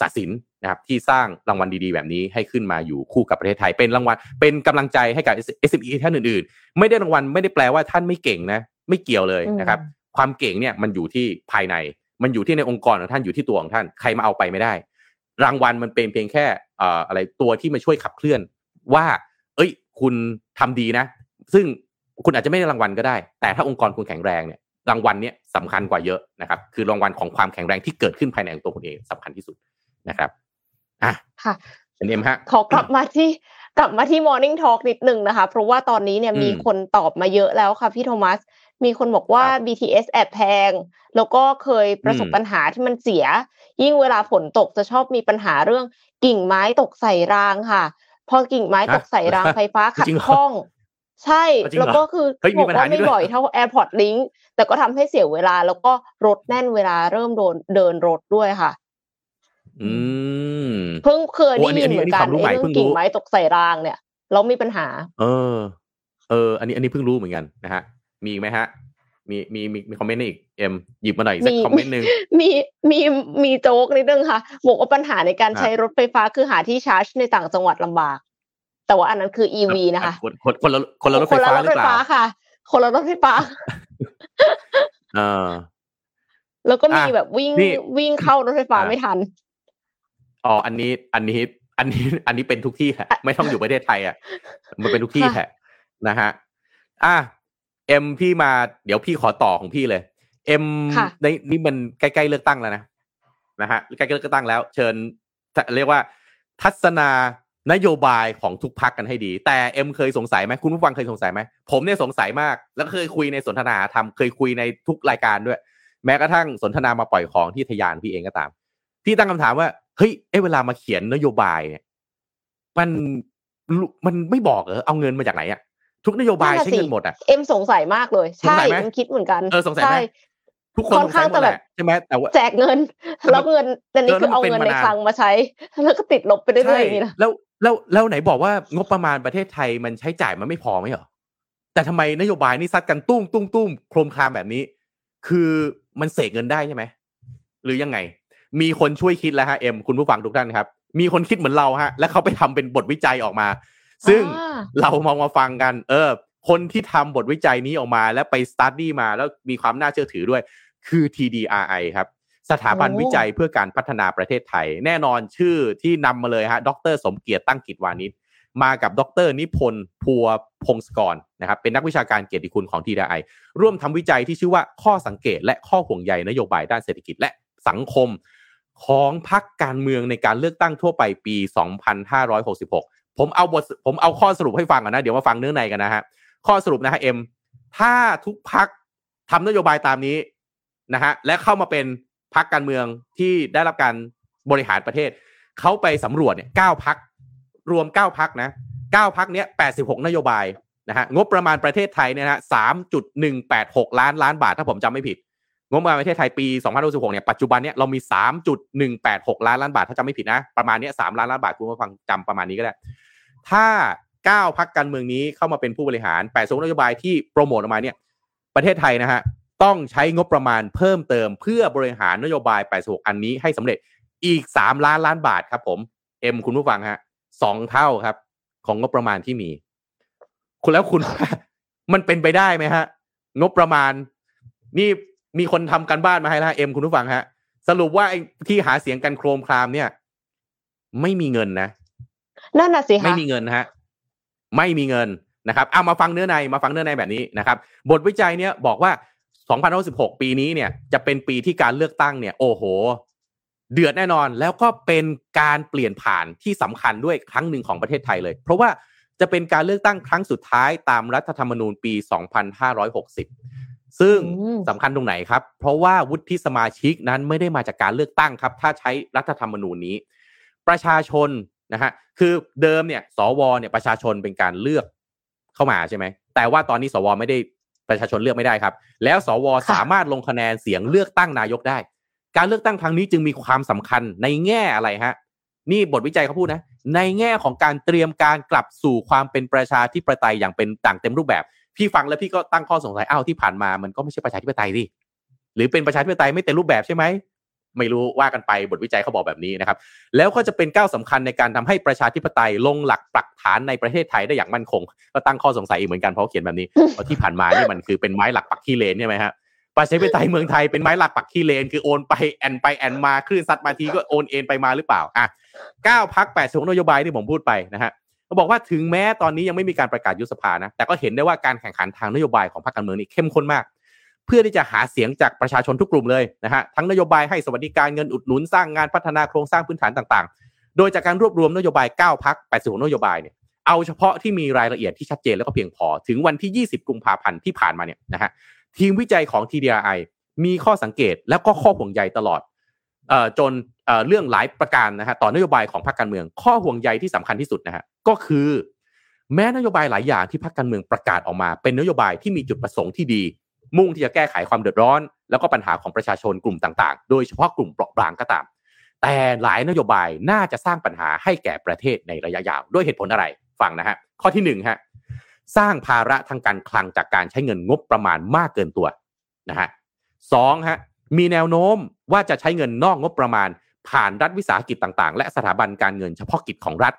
ศาสินนะครับที่สร้างรางวัลดีๆ แบบนี้ให้ขึ้นมาอยู่คู่กับประเทศไทย เป็นรางวัลเป็นกำลังใจให้กับ SME ท่านอื่นๆ ไม่ได้รางวัลไม่ได้แปลว่าท่านไม่เก่งนะ ไม่เกี่ยวเลยนะครับ ความเก่งเนี่ยมันอยู่ที่ภายใน มันอยู่ที่ในองค์กรของท่านอยู่ที่ตัวของท่านใครมาเอาไปไม่ได้ รางวัลมันเป็นเพียงแค่เอ่ออะไรตัวที่มาช่วยขับเคลื่อนว่า เอ้ย คุณทำดีนะ ซึ่งคุณอาจจะไม่ได้รางวัลก็ได้ แต่ถ้าองค์กรคุณแข็งแรงเนี่ย รางวัลเนี้ยสำคัญกว่าเยอะนะครับ คือรางวัลของความแข็งแรงที่เกิดขึ้นภายในของตัวคุณเองสำคัญที่สุดนะครับอะค่ะเป็นเอ็มฮะขอกลับมาที่กลับมาที่ Morning Talk นิดหนึ่งนะคะ เพราะว่าตอนนี้เนี่ยอืมมีคนตอบมาเยอะแล้วค่ะพี่โทมัส มีคนบอกว่าครับ BTS แอบแพง แล้วก็เคยประสบอืมปัญหาที่มันเสีย ยิ่งเวลาฝนตกจะชอบมีปัญหาเรื่องกิ่งไม้ตกใส่รางค่ะ พอกิ่งไม้ตกใส่รางไฟฟ้าขัดจริงเหรอข้อง ใช่จริงเหรอแล้วก็คือเฮ้ยมีบอกปัญหาว่านี้ไม่ด้วยบ่อยเท่า AirPod Link แต่ก็ทำให้เสียเวลา แล้วก็รถแน่นเวลาเริ่มโดนเดินรถด้วยค่ะ อืมเพิ่งเคยโอ้ได้อันนี้ยินเหมือนกันอันนี้ความรู้ใหม่ไอ้เรื่เพิ่องงรู้กิ่งไม้ตกใส่รางเนี่ยแล้วมีปัญหา เออ เออ อันนี้อันนี้เพิ่งรู้เหมือนกันนะฮะ มีอีกไหมฮะ มีมีมีมีคอมเมนต์อีกเอ็มหยิบมาหน่อยสักมีคอมเมนต์หนึ่งมีมีมีโจ๊กนิดนึงค่ะบอกว่าปัญหาในการอะใช้รถไฟฟ้าคือหาที่ชาร์จในต่างจังหวัดลำบาก แต่ว่าอันนั้นคือ EV นะคะคนคนคนละคนละรถคไฟนละฟ้ารถหรืไฟอเปล่าฟ้าค่ะ คนละรถไฟฟ้าเออแล้วก็มีอะแบบวิ่งนี่วิ่งเข้ารถไฟฟ้าอะไม่ทันอ๋ออันนี้อันนี้อันนี้อันนี้เป็นทุกที่แหละไม่ต้องอยู่ประเทศไทยอะมันเป็นทุกที่ค่ะแหละนะฮะอะเอ็มพี่มาเดี๋ยวพี่ขอต่อของพี่เลย เอ็มค่ะในนี่มันใกล้ๆเลือกตั้งแล้วนะนะฮะใกล้ๆเลือกตั้งแล้ว เชิญเรียกว่า ทัศนา นโยบายของทุกพักกันให้ดี แต่เอ็มเคยสงสัยไหมคุณผู้ฟังเคยสงสัยไหมผมเนี่ยสงสัยมาก แล้วเคยคุยในสนทนาธรรมเคยคุยในทุกรายการด้วย แม้กระทั่งสนทนามาปล่อยของที่ทยานพี่เองก็ตาม พี่ตั้งคำถามว่าเฮ้ยเอ้เวลามาเขียนนโยบายเนี่ยมันมันไม่บอกเหรอเอาเงินมาจากไหนอะทุกนโยบายนั่นน่ะใช้สิเงินหมดอะเอ็มสงสัยมากเลยสงใช่สัยไหมเอ็มคิดเหมือนกันเออสงสัยไหมใช่ทุกคนค่อนข้างสงสัยหมดจะแบบแหละใช่ไหมแต่ว่าแจกเงิน แล้วเงินแต่นี่เออคือเอามันเป็นเงินมาในนานคลังมาใช้ แล้วก็ติดลบไปเรื่อยๆอย่างนี้นะแล้ว แล้วแล้วไหนบอกว่างบประมาณประเทศไทยมันใช้จ่ายมันไม่พอไหมเหรอแต่ทำไมนโยบายนี่ซัดกันตุ้มตุ้มตุ้มโครมครามแบบนี้ คือมันเสกเงินได้ใช่ไหมหรือยังไง มีคนช่วยคิดแล้วฮะเอ็มคุณผู้ฟังทุกท่านครับ มีคนคิดเหมือนเราฮะ แล้วเขาไปทำเป็นบทวิจัยออกมา ซึ่งอ่าเรามองมาฟังกัน เออ คนที่ทำบทวิจัยนี้ออกมา แล้วไปสตัดดี้มาแล้วมีความน่าเชื่อถือด้วย คือ TDRI ครับ สถาบันโอ้วิจัยเพื่อการพัฒนาประเทศไทย แน่นอนชื่อที่นำมาเลยฮะ ดร สมเกียรติตั้งกิจวานิชมากับดร นิพนธ์พัวพงศกรนะครับ เป็นนักวิชาการเกียรติคุณของ TDRI ร่วมทำวิจัยที่ชื่อว่าข้อสังเกต และข้อห่วงใยนโยบายด้านเศรษฐกิจและสังคม ของพรรคการเมืองในการเลือกตั้งทั่วไปปี 2566 ผมเอาบทผมเอาข้อสรุปให้ฟังก่อนนะ เดี๋ยวมาฟังเนื้อในกันนะฮะข้อสรุปนะฮะเอ็มถ้าทุกพักทำนโยบายตามนี้นะฮะและเข้ามาเป็น พักการเมืองที่ได้รับการบริหารประเทศเขาไปสำรวจเนี่ยเก้าพักรวมเก้าพักนะเก้าพักเนี้ยแปดสิบหกนโยบายนะฮะงบประมาณประเทศไทยเนี่ยนะฮะสามจุดหนึ่งแปดหกล้านล้านบาท ถ้าผมจำไม่ผิด งบประมาณประเทศไทยปี2066เนี่ยปัจจุบันเนี่ยเรามี3.186ล้านล้านบาท ถ้าจำไม่ผิดนะ ประมาณเนี้ย3ล้านล้านบาทคุณผู้ฟังจำประมาณนี้ก็ได้ ถ้า9พักการเมืองนี้เข้ามาเป็นผู้บริหาร8สงนโยบายที่โปรโมทออกมาเนี่ยประเทศไทยนะฮะ ต้องใช้งบประมาณเพิ่มเติม เพื่อบริหารนโยบาย 86 อันนี้ให้สำเร็จอีก 3 ล้านล้านบาทครับผมเอ็มคุณผู้ฟังฮะสองเท่าครับ ของงบประมาณที่มี คุณแล้วคุณมันเป็นไปได้ไหมฮะ งบประมาณ นี่มีคนทำกันบ้านมาให้แล้วเอ็มคุณผู้ฟังฮะ สรุปว่าไอ้ที่หาเสียงกันโครมครามเนี่ย ไม่มีเงินนะนั่นน่ะสิคะไม่มีเงินนะฮะ ไม่มีเงินนะครับ เอามาฟังเนื้อในมาฟังเนื้อในแบบนี้นะครับ บทวิจัยเนี่ยบอกว่า 2016 ปีนี้เนี่ยจะเป็นปีที่การเลือกตั้งเนี่ย โอ้โห เดือดแน่นอนแล้วก็เป็นการเปลี่ยนผ่านที่สำคัญด้วยครั้งหนึ่งของประเทศไทยเลย เพราะว่าจะเป็นการเลือกตั้งครั้งสุดท้ายตามรัฐธรรมนูญปี 2560 ซึ่งอืมสำคัญตรงไหนครับ เพราะว่าวุฒิสมาชิกนั้นไม่ได้มาจากการเลือกตั้งครับ ถ้าใช้รัฐธรรมนูญนี้ ประชาชนนะฮะคือเดิมเนี่ย สวเนี่ยประชาชนเป็นการเลือกเข้ามาใช่ไหมแต่ว่าตอนนี้สวไม่ได้ ประชาชนเลือกไม่ได้ครับ แล้วสวค่ะสามารถลงคะแนนเสียงเลือกตั้งนายกได้ การเลือกตั้งครั้งนี้จึงมีความสำคัญในแง่อะไรฮะ นี่บทวิจัยเขาพูดนะ ในแง่ของการเตรียมการกลับสู่ความเป็นประชาธิปไตยอย่างเป็นต่างเต็มรูปแบบ พี่ฟังแล้วพี่ก็ตั้งข้อสงสัยอ้าวที่ผ่านมามันก็ไม่ใช่ประชาธิปไตยดิหรือเป็นประชาธิปไตยไม่เต็มรูปแบบใช่ไหม ไม่รู้ว่ากันไปบทวิจัยเขาบอกแบบนี้นะครับ แล้วก็จะเป็นก้าวสำคัญในการทำให้ประชาธิปไตยลงหลักปักฐานในประเทศไทยได้อย่างมั่นคง ก็ตั้งข้อสงสัยอีกเหมือนกันเพราะเขียนแบบนี้เพราะที่ผ่านมานี่มันคือเป็นไม้หลักปักขี้เลนใช่ไหมฮะประชาธิปไตยเมืองไทยเป็นไม้หลักปักขี้เลน คือโอนไปแอนไปแอนมาคลื่นซัดมาทีก็โอนเอ็นไปมาหรือเปล่าอะเก้าพักแปดสิบนโยบายที่ผมพูดไปนะฮะเขาบอกว่าถึงแม้ตอนนี้ยังไม่มีการประกาศยุบสภานะแต่ก็เห็นได้ว่าการแข่งขันทางนโยบายของพรรคการเมืองนี่เข้มข้นมาก เพื่อที่จะหาเสียงจากประชาชนทุกกลุ่มเลยนะฮะทั้งนโยบายให้สวัสดิการเงินอุดหนุนสร้างงานพัฒนาโครงสร้างพื้นฐานต่างๆ โดยจากการรวบรวมนโยบาย 9พัก80นโยบายเนี่ยเอาเฉพาะที่มีรายละเอียดที่ชัดเจนแล้วก็เพียงพอถึงวันที่ 20 กุมภาพันธ์ที่ผ่านมาเนี่ยนะฮะทีมวิจัยของ TDRI มีข้อสังเกตแล้วก็ข้อห่วงใยตลอดออจนเเรื่องหลายประการนะฮะต่อนโยบายของพรรคการเมือง ข้อห่วงใยที่สำคัญที่สุดนะฮะก็คือ แม้นโยบายหลายอย่างที่พรรคการเมืองประกาศออกมา เป็นนโยบายที่มีจุดประสงค์ที่ดี มุ่งที่จะแก้ไขความเดือดร้อน แล้วก็ปัญหาของประชาชนกลุ่มต่างๆ โดยเฉพาะกลุ่มเปราะบางก็ตาม แต่หลายนโยบายน่าจะสร้างปัญหาให้แก่ประเทศในระยะยาว ด้วยเหตุผลอะไรฟังนะฮะข้อที่หนึ่งฮะสร้างภาระทางการคลังจากการใช้เงินงบประมาณมากเกินตัวนะฮะสองฮะมีแนวโน้มว่าจะใช้เงินนอกงบประมาณ ผ่านรัฐวิสาหกิจต่างๆ และสถาบันการเงินเฉพาะกิจของรัฐ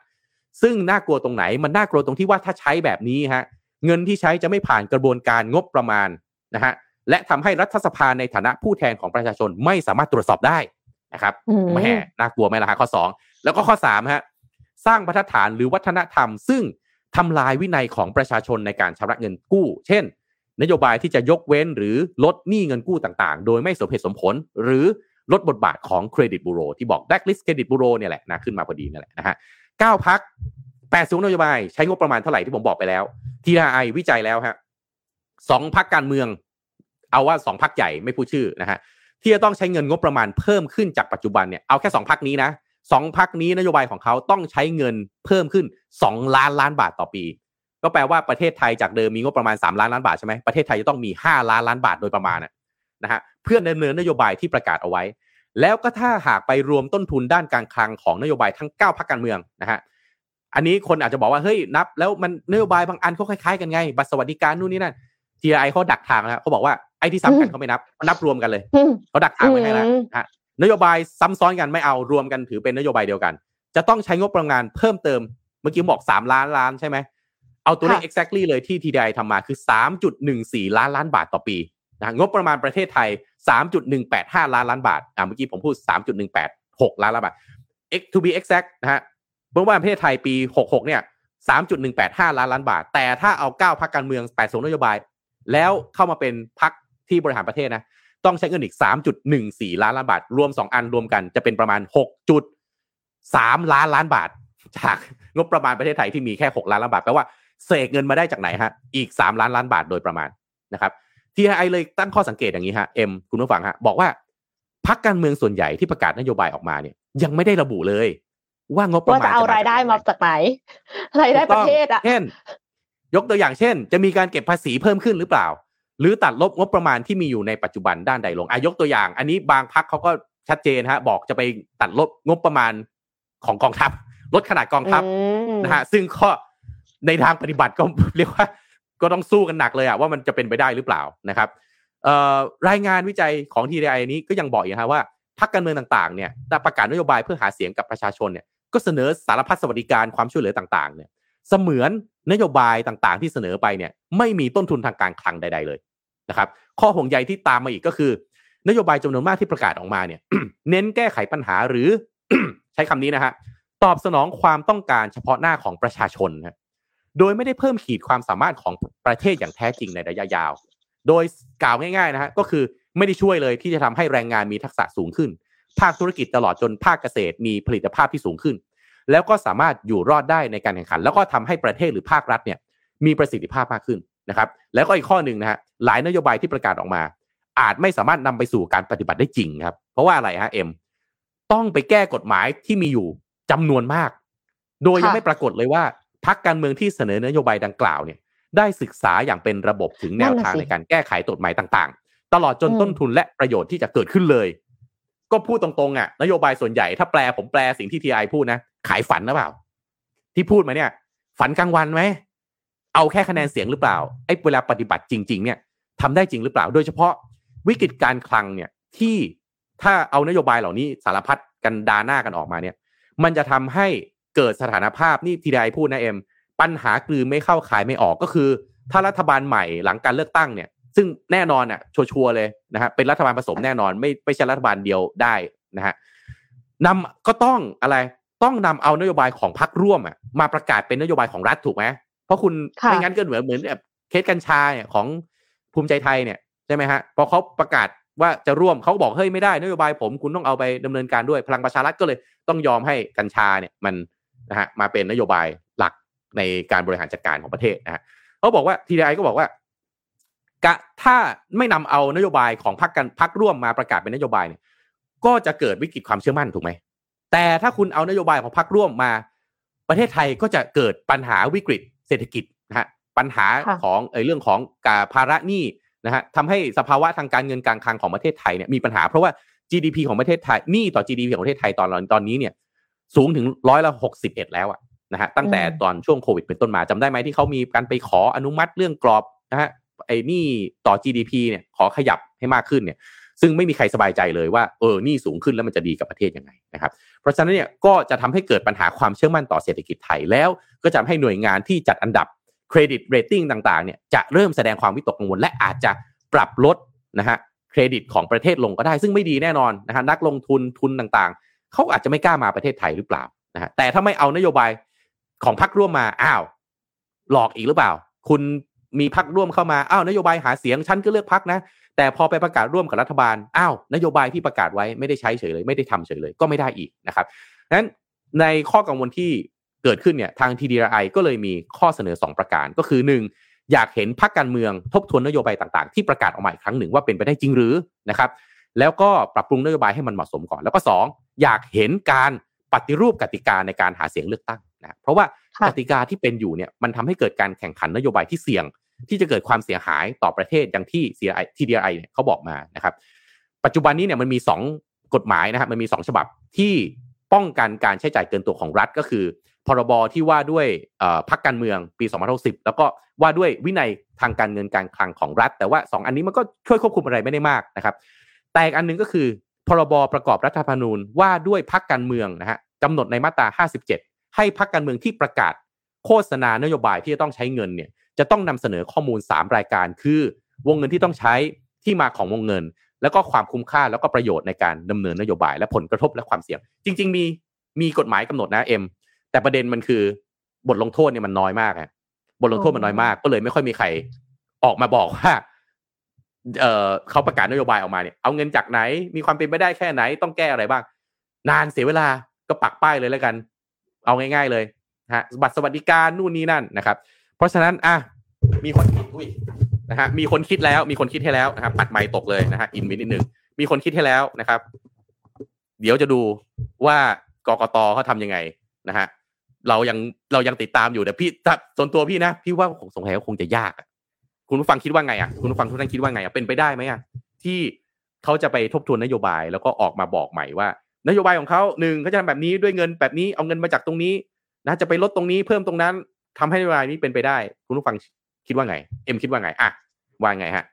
ซึ่งน่ากลัวตรงไหนมันน่ากลัวตรงที่ว่าถ้าใช้แบบนี้ฮะเงินที่ใช้จะไม่ผ่านกระบวนการงบประมาณ นะฮะและทำให้รัฐสภาในฐานะผู้แทนของประชาชนไม่สามารถตรวจสอบได้นะครับอืมแหม่น่ากลัวไหมล่ะฮะข้อสองแล้วก็ข้อสามฮะสร้างบรรทัดฐานหรือวัฒนธรรม ซึ่งทำลายวินัยของประชาชนในการชำระเงินกู้ เช่น นโยบายที่จะยกเว้นหรือลดหนี้เงินกู้ต่างๆ โดยไม่สมเหตุสมผล หรือลดบทบาทของเครดิตบูโรที่บอก blacklist เครดิตบูโรเนี่ยแหละนะขึ้นมาพอดีนั่นแหละนะฮะเก้าพักแปดสูงนโยบาย ใช้งบประมาณเท่าไหร่ที่ผมบอกไปแล้ว TRI วิจัยแล้วฮะสองพักการเมือง เอาว่าสองพักใหญ่ไม่พูดชื่อนะฮะที่จะต้องใช้เงินงบประมาณเพิ่มขึ้นจากปัจจุบันเนี่ยเอาแค่สองพักนี้นะสองพักนี้นโยบายของเขาต้องใช้เงินเพิ่มขึ้นสองล้านล้านบาทต่อปี ก็แปลว่าประเทศไทยจากเดิมมีงบประมาณ 3 ล้านล้านบาทใช่ไหมประเทศไทยจะต้องมี 5 ล้านล้านบาทโดยประมาณนะฮะเพื่อดำเนินนโยบายที่ประกาศเอาไว้ แล้วก็ถ้าหากไปรวมต้นทุนด้านการคลังของนโยบายทั้ง 9พักการเมืองนะฮะอันนี้คนอาจจะบอกว่าเฮ้ยนับ แล้วมันนโยบายบางอันเขาคล้ายๆกันไง บัตรสวัสดิการนู่นนี่นั่น TI เขาดักทางแล้วเขาบอกว่า ไอ้ที่ซ้ำกันเขาไม่นับเขานับรวมกันเลยอืมเขาดักทางไว้ให้แล้วอืมนะฮะนโยบายซ้ำซ้อนกันไม่เอารวมกันถือเป็นนโยบายเดียวกัน จะต้องใช้งบประมาณเพิ่มเติม เมื่อกี้ผมบอก3ล้านล้านใช่ไหมเอาตัวเลขค่ะ exactly เลยที่ TDI ทำมาคือ3.14ล้านล้านบาทต่อปีนะงบประมาณประเทศไทย3.185ล้านล้านบาทอ่าเมื่อกี้ผมพูด3.186ล้านล้านบาท X to be exact นะฮะงบประมาณประเทศไทยปี66เนี่ย3.185ล้านล้านบาท แต่ถ้าเอา9พักการเมือง8สนโยบาย แล้วเข้ามาเป็นพัก ที่บริหารประเทศนะ ต้องใช้เงินอีก 3.14 ล้านล้านบาท รวม 2 อันรวมกันจะเป็นประมาณ 6.3 ล้านล้านบาท จากงบประมาณประเทศไทยที่มีแค่ 6 ล้านล้านบาทแปลว่าเสกเงินมาได้จากไหนฮะอีก 3 ล้านล้านบาทโดยประมาณนะครับทีไอเลยตั้งข้อสังเกตอย่างนี้ฮะเอ็มคุณผู้ฟังฮะบอกว่าพักการเมืองส่วนใหญ่ที่ประกาศนโยบายออกมาเนี่ย ยังไม่ได้ระบุเลย ว่างบประว่ามาณจะเอารายได้มาจากไหนรายได้ประเทศอะเช่น ยกตัวอย่างเช่น จะมีการเก็บภาษีเพิ่มขึ้นหรือเปล่า หรือตัดลบงบประมาณที่มีอยู่ในปัจจุบันด้านใดลงอายกตัวอย่าง อันนี้บางพักเขาก็ชัดเจนฮะบอกจะไปตัดลบงบประมาณของกองทัพลดขนาดกองทัพอืมนะฮะซึ่งก็ในทางปฏิบัติก็เรียกว่า ก็ต้องสู้กันหนักเลยอะว่ามันจะเป็นไปได้หรือเปล่านะครับเอ่อรายงานวิจัยของทีไอนี้ก็ยังบอกอยู่นะฮะว่าพรรคการเมืองต่างๆเนี่ยได้ประกาศนโยบายเพื่อหาเสียงกับประชาชนเนี่ยก็เสนอสารพัดสวัสดิการความช่วยเหลือต่างๆเนี่ยเสมือนนโยบายต่างๆ ที่เสนอไปเนี่ยไม่มีต้นทุนทางการคลังใด ๆ เลย นะครับ ข้อห่วงใยที่ตามมาอีกก็คือ นโยบายจำนวนมากที่ประกาศออกมาเนี่ย เน้นแก้ไขปัญหาหรือใช้คำนี้นะฮะตอบสนองความต้องการเฉพาะหน้าของประชาชนครับโดยไม่ได้เพิ่มขีดความสามารถของประเทศอย่างแท้จริงในระยะยาว โดยกล่าวง่ายๆนะฮะก็คือไม่ได้ช่วยเลยที่จะทำให้แรงงานมีทักษะสูงขึ้น ภาคธุรกิจตลอดจนภาคเกษตรมีผลิตภาพที่สูงขึ้น แล้วก็สามารถอยู่รอดได้ในการแข่งขัน แล้วก็ทำให้ประเทศหรือภาครัฐเนี่ยมีประสิทธิภาพมากขึ้น นะครับแล้วก็อีกข้อหนึ่งนะฮะหลายนโยบายที่ประกาศออกมา อาจไม่สามารถนำไปสู่การปฏิบัติได้จริงครับ เพราะว่าอะไรฮะเอ็มต้องไปแก้กฎหมายที่มีอยู่จำนวนมาก โดยยังไม่ปรากฏเลยว่าพักการเมืองที่เสนอนโยบายดังกล่าวเนี่ย ได้ศึกษาอย่างเป็นระบบถึงแนวทางในการแก้ไขกฎหมายต่างๆ ตลอดจนต้นทุนและประโยชน์ที่จะเกิดขึ้นเลย ก็พูดตรงๆอะนโยบายส่วนใหญ่ถ้าแปลผมแปลสิ่งที่ทีไอพูดนะ ขายฝันหรือเปล่า ที่พูดมาเนี่ย ฝันกลางวันไหม เอาแค่คะแนนเสียงหรือเปล่าไอ้เวลาปฏิบัติจริง ๆ เนี่ยทำได้จริงหรือเปล่า โดยเฉพาะวิกฤตการคลังเนี่ยที่ถ้าเอานโยบายเหล่านี้สารพัดกันดาหน้ากันออกมาเนี่ย มันจะทำให้เกิดสถานภาพนี่ทีไอพูดนะเอ็มปัญหากลืนไม่เข้าขายไม่ออกก็คือ ถ้ารัฐบาลใหม่หลังการเลือกตั้งเนี่ย ซึ่งแน่นอนอะชัวร์เลยนะฮะเป็นรัฐบาลผสมแน่นอน ไม่ไม่ใช่รัฐบาลเดียวได้นะฮะนำก็ต้องอะไรต้องนำเอานโยบายของพรรคร่วมอะมาประกาศเป็นนโยบายของรัฐถูกไหม เพราะคุณไม่งั้นก็เหมือนเหมือนแบบเคสกัญชาเนี่ยของภูมิใจไทยเนี่ยใช่ไหมฮะพอเขาประกาศว่าจะร่วมเขาบอกเฮ้ยไม่ได้นโยบายผมคุณต้องเอาไปดำเนินการด้วยพลังประชารัฐก็เลยต้องยอมให้กัญชาเนี่ยมันนะฮะมาเป็นนโยบายหลักในการบริหารจัดการของประเทศนะฮะเขาบอกว่าทีไอก็บอกว่ากะถ้าไม่นำเอานโยบายของพรรคกันพรรคร่วมมาประกาศเป็นนโยบายเนี่ยก็จะเกิดวิกฤตความเชื่อมั่นถูกไหมแต่ถ้าคุณเอานโยบายของพรรคร่วมมา ประเทศไทยก็จะเกิดปัญหาวิกฤต เศรษฐกิจนะฮะปัญหาของเออเรื่องของการภาระหนี้นะฮะทำให้สภาวะทางการเงินการคลังของประเทศไทยเนี่ยมีปัญหาเพราะว่า GDP ของประเทศไทยหนี้ต่อ GDP ของประเทศไทยตอนตอนนี้เนี่ยสูงถึงร้อยละหกสิบเอ็ดแล้วอะนะฮะตั้งแต่ตอนช่วงโควิดเป็นต้นมาจำได้ไหมที่เขามีการไปขออนุมัติเรื่องกรอบนะฮะไอ้นี่ต่อ GDP เนี่ยขอขยับให้มากขึ้นเนี่ย ซึ่งไม่มีใครสบายใจเลยว่าเออนี่สูงขึ้นแล้วมันจะดีกับประเทศยังไงนะครับเพราะฉะนั้นเนี่ยก็จะทำให้เกิดปัญหาความเชื่อมั่นต่อเศรษฐกิจไทยแล้ว ก็จะทำให้หน่วยงานที่จัดอันดับ credit rating ต่างๆเนี่ยจะเริ่มแสดงความวิตกกังวล และอาจจะปรับลดนะฮะเครดิตของประเทศลงก็ได้ ซึ่งไม่ดีแน่นอนนะฮะนักลงทุนทุนต่างๆเขาอาจจะไม่กล้ามาประเทศไทยหรือเปล่านะฮะแต่ถ้าไม่เอานโยบายของพรรคร่วมมาอ้าว หลอกอีกหรือเปล่า คุณ มีพรรคร่วมเข้ามาอ้าวนโยบายหาเสียงฉันก็เลือกพรรคนะ แต่พอไปประกาศร่วมกับรัฐบาลอ้าวนโยบายที่ประกาศไว้ไม่ได้ใช้เฉยเลยไม่ได้ทำเฉยเลยก็ไม่ได้อีกนะครับนั้นในข้อกังวลที่เกิดขึ้นเนี่ยทาง TDRI ก็เลยมีข้อเสนอ 2 ประการก็คือ 1. อยากเห็นพรรคการเมืองทบทวนนโยบายต่างๆ ที่ประกาศออกมาอีกครั้งหนึ่งว่าเป็นไปได้จริงหรือนะครับแล้วก็ปรับปรุงนโยบายให้มันเหมาะสมก่อน แล้วก็ 2 อยากเห็นการปฏิรูปกติกาในการหาเสียงเลือกตั้งนะเพราะว่ากติกาที่เป็นอยู่เนี่ยมันทำให้เกิดการแข่งขันนโยบายที่เสี่ยง ที่จะเกิดความเสียหายต่อประเทศอย่างที่ CDI TDI เนี่ยเขาบอกมานะครับ ปัจจุบันนี้เนี่ยมันมี 2 กฎหมายนะครับมันมี 2 ฉบับที่ป้องกันการใช้จ่ายเกินตัวของรัฐก็คือ พรบที่ว่าด้วยพักการเมืองปี2060แล้วก็ว่าด้วยวินัยทางการเงินการคลังของรัฐ แต่ว่า 2 อันนี้มันก็ช่วยควบคุมอะไรไม่ได้มากนะครับแต่อีกอันนึงก็คือพรบประกอบรัฐธรรมนูญว่าด้วยพักการเมืองนะฮะกำหนดในมาตรา 57 ให้พักการเมืองที่ประกาศโฆษณานโยบายที่จะต้องใช้เงินเนี่ย จะต้องนำเสนอข้อมูล 3 รายการ คือ วงเงินที่ต้องใช้ที่มาของวงเงิน แล้วก็ความคุ้มค่าแล้วก็ประโยชน์ในการดำเนินนโยบาย และผลกระทบและความเสี่ยง จริง ๆ มีมีกฎหมายกำหนดนะเอ็มแต่ประเด็นมันคือบทลงโทษเนี่ยมันน้อยมากอะบทลงโทษมันน้อยมากก็เลยไม่ค่อยมีใครออกมาบอกว่าเออเขาประกาศนโยบายออกมาเนี่ยเอาเงินจากไหน มีความเป็นไปได้แค่ไหนต้องแก้อะไรบ้าง นานเสียเวลาก็ปักป้ายเลยแล้วกัน เอาง่าย ๆเลยฮะบัตรสวัสดิการนู่นนี่นั่นนะครับเพ ราะฉะนั้นอะมีคนคิดอุ้ยนะฮะมีคนคิดแล้วมีคนคิดให้แล้วนะครับปัดไม้ตกเลยนะฮะอินวินิดหนึ่งมีคนคิดให้แล้วนะครับ เดี๋ยวจะดูว่ากกตเขาทำยังไงนะฮะเรายังเรายังติดตามอยู่แต่พี่ส่วนตัวพี่นะพี่ว่าสงสัยคงจะยากคุณผู้ฟังคิดว่าไงอะคุณผู้ฟังทุกท่านคิดว่าไงอะเป็นไปได้ไหมอะที่เขาจะไปทบทวนนโยบายแล้วก็ออกมาบอกใหม่ว่า นโยบายของเขาหนึ่งเขาจะทำแบบนี้ด้วยเงินแบบนี้เอาเงินมาจากตรงนี้นะจะไปลดตรงนี้เพิ่มตรงนั้น ทำให้นโยบายนี้เป็นไปได้ คุณผู้ฟังคิดว่าไง เอ็มคิดว่าไงอะว่าไงฮะ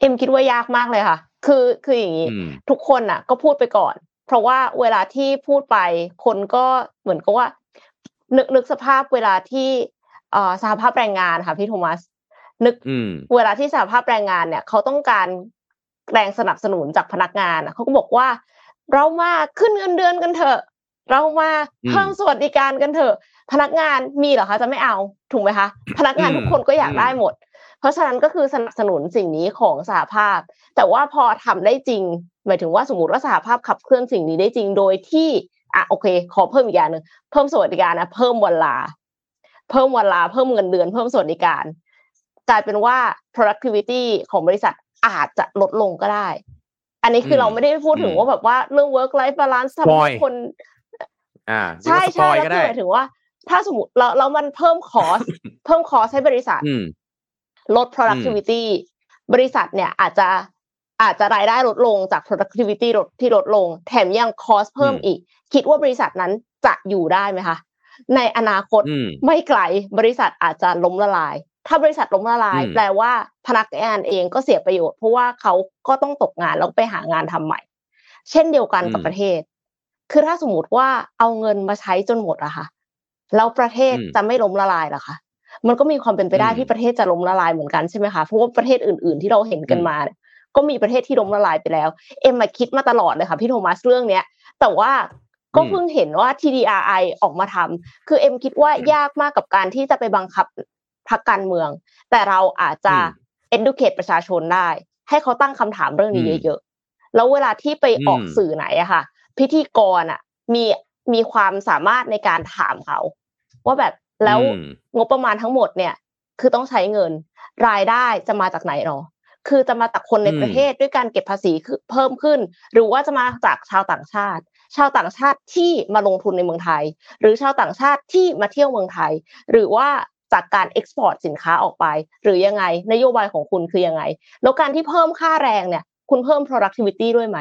เอ็มคิดว่ายากมากเลยค่ะ คือคืออย่างนี้ทุกคนอะ ก็พูดไปก่อน เพราะว่าเวลาที่พูดไป คนก็เหมือนกับว่า นึกนึกสภาพเวลาที่เอ่อสหภาพแรงงานค่ะพี่โทมัสนึกเวลาที่สหภาพแรงงานเนี่ยเขาต้องการแรงสนับสนุนจากพนักงานเขาก็บอกว่า เรามาขึ้นเงินเดือนกันเถอะ เรามาเพิ่มสวัสดิการกันเถอะ พนักงานมีเหรอคะจะไม่เอาถูกไหมคะพนักงานทุกคนก็อยากได้หมด เพราะฉะนั้นก็คือสนับสนุนสิ่งนี้ของสหภาพ แต่ว่าพอทำได้จริง หมายถึงว่าสมมติว่าสหภาพขับเคลื่อนสิ่งนี้ได้จริงโดยที่อะโอเค ขอเพิ่มอีกอย่างหนึ่งเพิ่มสวัสดิการนะเพิ่มวันลา เพิ่มวันลาเพิ่มเงินเดือน เพิ่มสวัสดิการกลายเป็นว่า productivity ของบริษัทอาจจะลดลงก็ได้ อันนี้คือเราไม่ได้พูดถึงว่าแบบว่าเรื่อง work life balance ทำให้คน อ่า ใช่ใช่แล้วคือหมายถึงว่า ถ้าสมมติเราเรามันเพิ่มคอสเพิ่มคอสให้บริษัทลด productivity บริษัทเนี่ยอาจจะอาจจะรายได้ลดลงจาก productivity ลดที่ลดลง แถมยังคอสเพิ่มอีก คิดว่าบริษัทนั้นจะอยู่ได้ไหมคะในอนาคตไม่ไกลบริษัทอาจจะล้มละลาย ถ้าบริษัทล้มละลาย แปลว่าพนักงานเองก็เสียประโยชน์เพราะว่าเขาก็ต้องตกงานแล้วไปหางานทำใหม่ เช่นเดียวกันกับประเทศ คือถ้าสมมติว่าเอาเงินมาใช้จนหมดอะค่ะ แล้วประเทศจะไม่ล้มละลายหรอคะมันก็มีความเป็นไปได้ที่ประเทศจะล้มละลายเหมือนกันใช่ไหมคะเพราะว่าประเทศอื่น ๆ ที่เราเห็นกันมาเนี่ยก็มีประเทศที่ล้มละลายไปแล้ว เอ็มมาคิดมาตลอดเลยค่ะพี่โทมัสเรื่องเนี้ย แต่ว่าก็เพิ่งเห็นว่า TDRI ออกมาทำคือเอ็มคิดว่ายากมากกับการที่จะไปบังคับพักการเมือง แต่เราอาจจะ educate ประชาชนได้ ให้เขาตั้งคำถามเรื่องนี้เยอะๆแล้วเวลาที่ไปออกสื่อไหนอะค่ะ พิธีกรอะมี มีความสามารถในการถามเขา ว่าแบบแล้วงบประมาณทั้งหมดเนี่ย คือต้องใช้เงิน รายได้จะมาจากไหนหรอคือจะมาจากคนในประเทศด้วยการเก็บภาษีคือเพิ่มขึ้น หรือว่าจะมาจากชาวต่างชาติ ชาวต่างชาติที่มาลงทุนในเมืองไทย หรือชาวต่างชาติที่มาเที่ยวเมืองไทย หรือว่าจากการ export สินค้าออกไป หรือยังไงนโยบายของคุณคือยังไง แล้วการที่เพิ่มค่าแรงเนี่ย คุณเพิ่ม productivity ด้วยไหม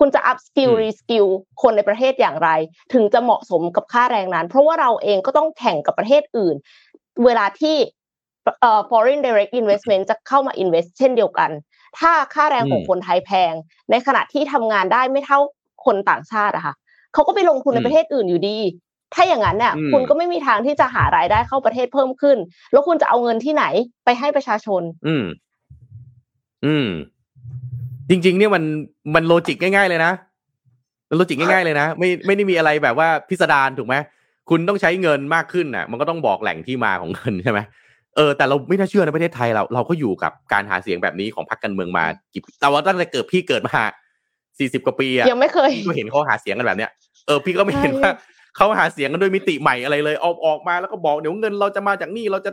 คุณจะ up skill re skill คนในประเทศอย่างไร ถึงจะเหมาะสมกับค่าแรงนั้น เพราะว่าเราเองก็ต้องแข่งกับประเทศอื่น เวลาที่เอ่อ foreign direct investment จะเข้ามา invest เช่นเดียวกัน ถ้าค่าแรงของคนไทยแพง ในขณะที่ทำงานได้ไม่เท่าคนต่างชาติอะค่ะเขาก็ไปลงทุนในประเทศอื่นอยู่ดี ถ้าอย่างนั้นเนี่ยคุณก็ไม่มีทางที่จะหารายได้เข้าประเทศเพิ่มขึ้น แล้วคุณจะเอาเงินที่ไหนไปให้ประชาชน อืม อืม จริง ๆ เนี่ยมันมันโลจิกง่าย ๆเลยนะมันโลจิกง่ายๆเลยนะไม่ไม่ได้มีอะไรแบบว่าพิสดารถูกไหมคุณต้องใช้เงินมากขึ้นน่ะ มันก็ต้องบอกแหล่งที่มาของเงินใช่ไหมเออแต่เราไม่น่าเชื่อในประเทศไทยเราเราก็อยู่กับการหาเสียงแบบนี้ของพรรคการเมืองมากี่แต่ว่าตั้งแต่เกิดพี่เกิดมาสี่สิบกว่าปีอะยังไม่เคยก็เห็นเขาหาเสียงกันแบบเนี้ยเออพี่ก็ไม่เห็นว่าเขาหาเสียงกันด้วยมิติใหม่อะไรเลยออกออกมาแล้วก็บอกเดี๋ยวเงินเราจะมาจากนี่เราจะ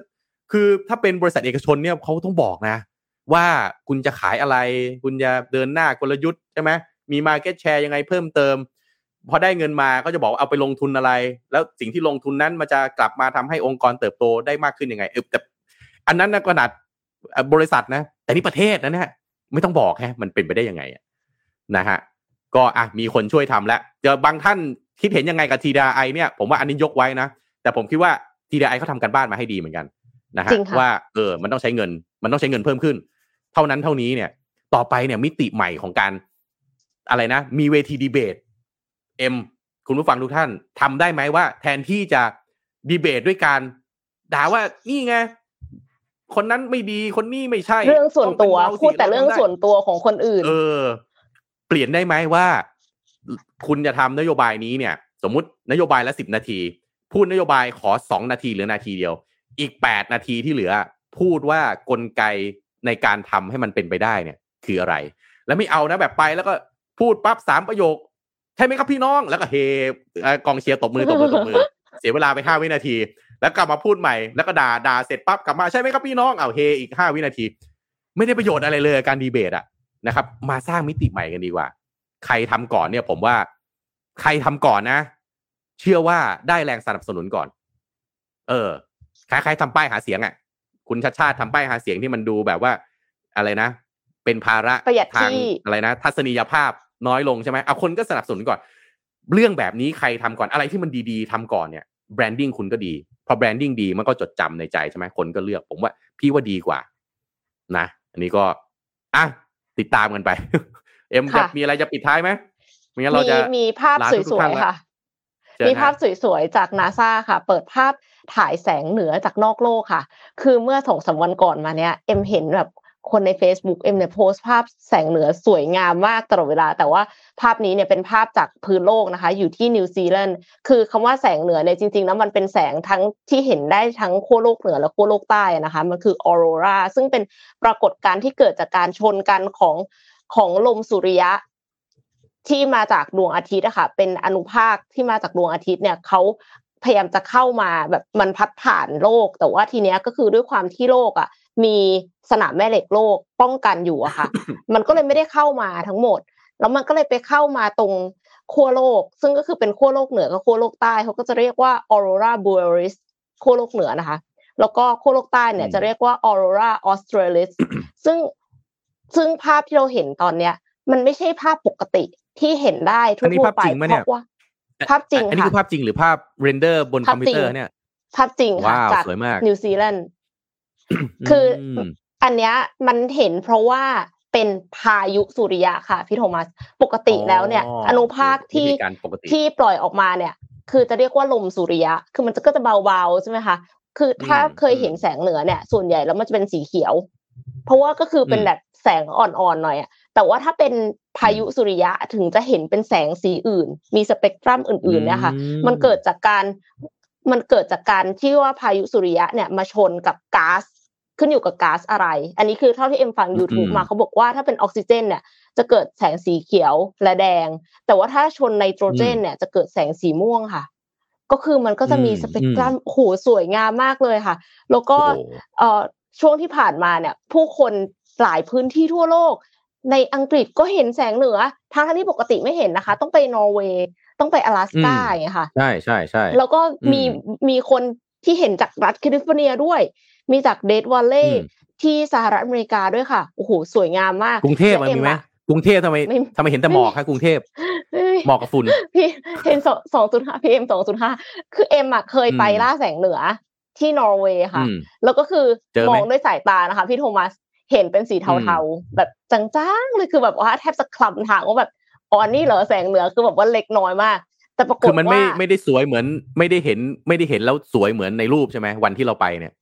คือถ้าเป็นบริษัทเอกชนเนี่ยเขาต้องบอกนะ ว่าคุณจะขายอะไร คุณจะเดินหน้ากลยุทธ์ใช่ไหมมีมาเก็ตแชร์ยังไงเพิ่มเติมพอได้เงินมาก็จะบอกเอาไปลงทุนอะไร แล้วสิ่งที่ลงทุนนั้นมันจะกลับมาทำให้องค์กรเติบโตได้มากขึ้นยังไงเออแต่อันนั้นนะขนาดบริษัทนะ แต่นี่ประเทศนะเนี่ยไม่ต้องบอกแฮะมันเป็นไปได้ยังไงนะฮะก็อะมีคนช่วยทำแล้วเจอบางท่านคิดเห็นยังไงกับ TDI เนี่ย ผมว่าอันนี้ยกไว้นะ แต่ผมคิดว่า TDI เขาทำกันบ้านมาให้ดีเหมือนกันนะฮะว่าเออมันต้องใช้เงิน มันต้องใช้เงินเพิ่มขึ้นเท่านั้นเท่านี้เนี่ย ต่อไปเนี่ยมิติใหม่ของการอะไรนะ มีเวทีดีเบตเอ็มคุณผู้ฟังทุกท่านทำได้ไหมว่า แทนที่จะดีเบตด้วยการด่าว่านี่ไงคนนั้นไม่ดีคนนี้ไม่ใช่ เรื่องส่วนตัวพูดแต่เรื่องส่วนตัวของคนอื่น เออ เปลี่ยนได้ไหมว่า คุณจะทำนโยบายนี้เนี่ย สมมุตินโยบายละสิบนาที พูดนโยบายขอสองนาทีหรือนาทีเดียว อีกแปดนาทีที่เหลือ พูดว่ากลไก ในการทำให้มันเป็นไปได้เนี่ย คืออะไร แล้วไม่เอานะแบบไปแล้วก็พูดปั๊บสามประโยคใช่ไหมครับพี่น้องแล้วก็เฮกองเชียร์ตบมือตบมือตบมือ เสียเวลาไปห้าวินาที แล้วกลับมาพูดใหม่แล้วก็ด่าด่าเสร็จปั๊บกลับมาใช่ไหมครับพี่น้องเอาเฮอีกห้าวินาที ไม่ได้ประโยชน์อะไรเลยการดีเบตอะนะครับ มาสร้างมิติใหม่กันดีกว่า ใครทำก่อนเนี่ย ผมว่า ใครทำก่อนนะ เชื่อว่าได้แรงสนับสนุนก่อน เออคล้ายๆทำป้ายหาเสียงอะ่ะ คุณชัชชาติทำป้ายหาเสียงที่มันดูแบบว่า อะไรนะ เป็นภาระทางอะไรนะ ทัศนียภาพน้อยลงใช่ไหมเอาคนก็สนับสนุนก่อน เรื่องแบบนี้ใครทำก่อนอะไรที่มันดีๆทำก่อนเนี่ย branding คุณก็ดี พอ branding ดีมันก็จดจำในใจใช่ไหมคนก็เลือก ผมว่าพี่ว่าดีกว่า นะ อันนี้ก็อะติดตามกันไป เอ็มจะมีอะไรจะปิดท้ายไหมมีเราจะมีภาพสวยๆค่ะ มีภาพสวยๆจากนาซาค่ะ เปิดภาพ ถ่ายแสงเหนือจากนอกโลกค่ะ คือเมื่อสองสาวันก่อนมาเนี้ยเอ็มเห็นแบบคนใน Facebook เอ็มเนี่ยโพสต์ภาพแสงเหนือสวยงามมากตลอดเวลา แต่ว่าภาพนี้เนี่ยเป็นภาพจากพื้นโลกนะคะ อยู่ที่นิวซีแลนด์คือคำว่าแสงเหนือเนี่ยจริงๆแล้วมันเป็นแสงทั้งที่เห็นได้ทั้งขั้วโลกเหนือและขั้วโลกใต้นะคะ มันคือออโรราซึ่งเป็นปรากฏการณ์ที่เกิดจากการชนกันของของลมสุริยะ ที่มาจากดวงอาทิตย์อะค่ะเป็นอนุภาคที่มาจากดวงอาทิตย์เนี่ยเขา พยายามจะเข้ามาแบบมันพัดผ่านโลก แต่ว่าทีเนี้ยก็คือด้วยความที่โลกอะ มีสนามแม่เหล็กโลกป้องกันอยู่อะค่ะ มันก็เลยไม่ได้เข้ามาทั้งหมด แล้วมันก็เลยไปเข้ามาตรงขั้วโลก ซึ่งก็คือเป็นขั้วโลกเหนือกับขั้วโลกใต้เขาก็จะเรียกว่า aurora borealis ขั้วโลกเหนือนะคะ แล้วก็ขั้วโลกใต้เนี่ยจะเรียกว่า aurora australis ซึ่งซึ่งภาพที่เราเห็นตอนเนี้ย มันไม่ใช่ภาพปกติที่เห็นได้ทั่วไปเพราะว่า ภาพจริงอันนี้ค่ะคือภาพจริงหรือภาพ render บนคอมพิวเตอร์เนี่ย ภาพจริงค่ะว้าวจากสวยมากนิวซีแลนด์คืออืมอันเนี้ยมันเห็นเพราะว่าเป็นพายุสุริยะค่ะพี่โทมัสปกติแล้วเนี่ย อนุภาคที่วิธีการปกติที่ปล่อยออกมาเนี่ย คือจะเรียกว่าลมสุริยะ คือมันจะก็จะเบาๆใช่ไหมคะคือถ้าอืมเคยเห็นแสงเหนือเนี่ย ส่วนใหญ่แล้วมันจะเป็นสีเขียว เพราะว่าก็คือเป็นอืมแบบแสงอ่อนๆหน่อยอะ แต่ว่าถ้าเป็นพายุสุริยะถึงจะเห็นเป็นแสงสีอื่น มีสเปกตรัมอื่นๆเนี่ยค่ะอืมมันเกิดจากการมันเกิดจากการที่ว่าพายุสุริยะเนี่ยมาชนกับก๊าซขึ้นอยู่กับก๊าซอะไร อันนี้คือเท่าที่เอ็มฟัง YouTube อืมมาเขาบอกว่าถ้าเป็นออกซิเจนเนี่ยจะเกิดแสงสีเขียวและแดง แต่ว่าถ้าชนไนโตรเจนเนี่ยจะเกิดแสงสีม่วงค่ะ ก็คือมันก็จะมีอืมสเปกตรัมโอ้โหสวยงามมากเลยค่ะ แล้วก็โอ้โหเอ่อช่วงที่ผ่านมาเนี่ย ผู้คนหลายพื้นที่ทั่วโลก ในอังกฤษก็เห็นแสงเหนือทั้งทั้งที่ปกติไม่เห็นนะคะ ต้องไปนอร์เวย์ต้องไปอะแลสกาอืมอย่างเงี้ยค่ะใช่ใช่ใช่แล้วก็มีอืมมีคนที่เห็นจากรัฐแคลิฟอร์เนียด้วย มีจากเดดวัลเลย์อืย์มที่สหรัฐอเมริกาด้วยค่ะโอ้โหสวยงามมากกรุงเทพมันและมีไหมอ็อะกรุงเทพทำไมไม่ทำไมเห็นแต่หมอกคะกรุงเทพเอ้ยหมอกกับฝุ่นพี่เห็นสองสองจุดห้า PM สองจุดห้าคือเอ็มอะเคยไปอืมล่าแสงเหนือที่นอร์เวย์ค่ะอืมแล้วก็คือเจอไหมมองด้วยสายตานะคะ พี่โทมัส เห็นเป็นสีเทาๆแบบจางๆเลยคือแบบว่าแทบจะคลำทางว่าแบบอ๋อนี่เหรอแสงเหนือคือแบบว่าเล็กน้อยมาก แต่ปรากฏว่าคือมันไม่ไม่ได้สวยเหมือน ไม่ได้เห็นไม่ได้เห็นแล้วสวยเหมือนในรูปใช่ไหมวันที่เราไปเนี่ย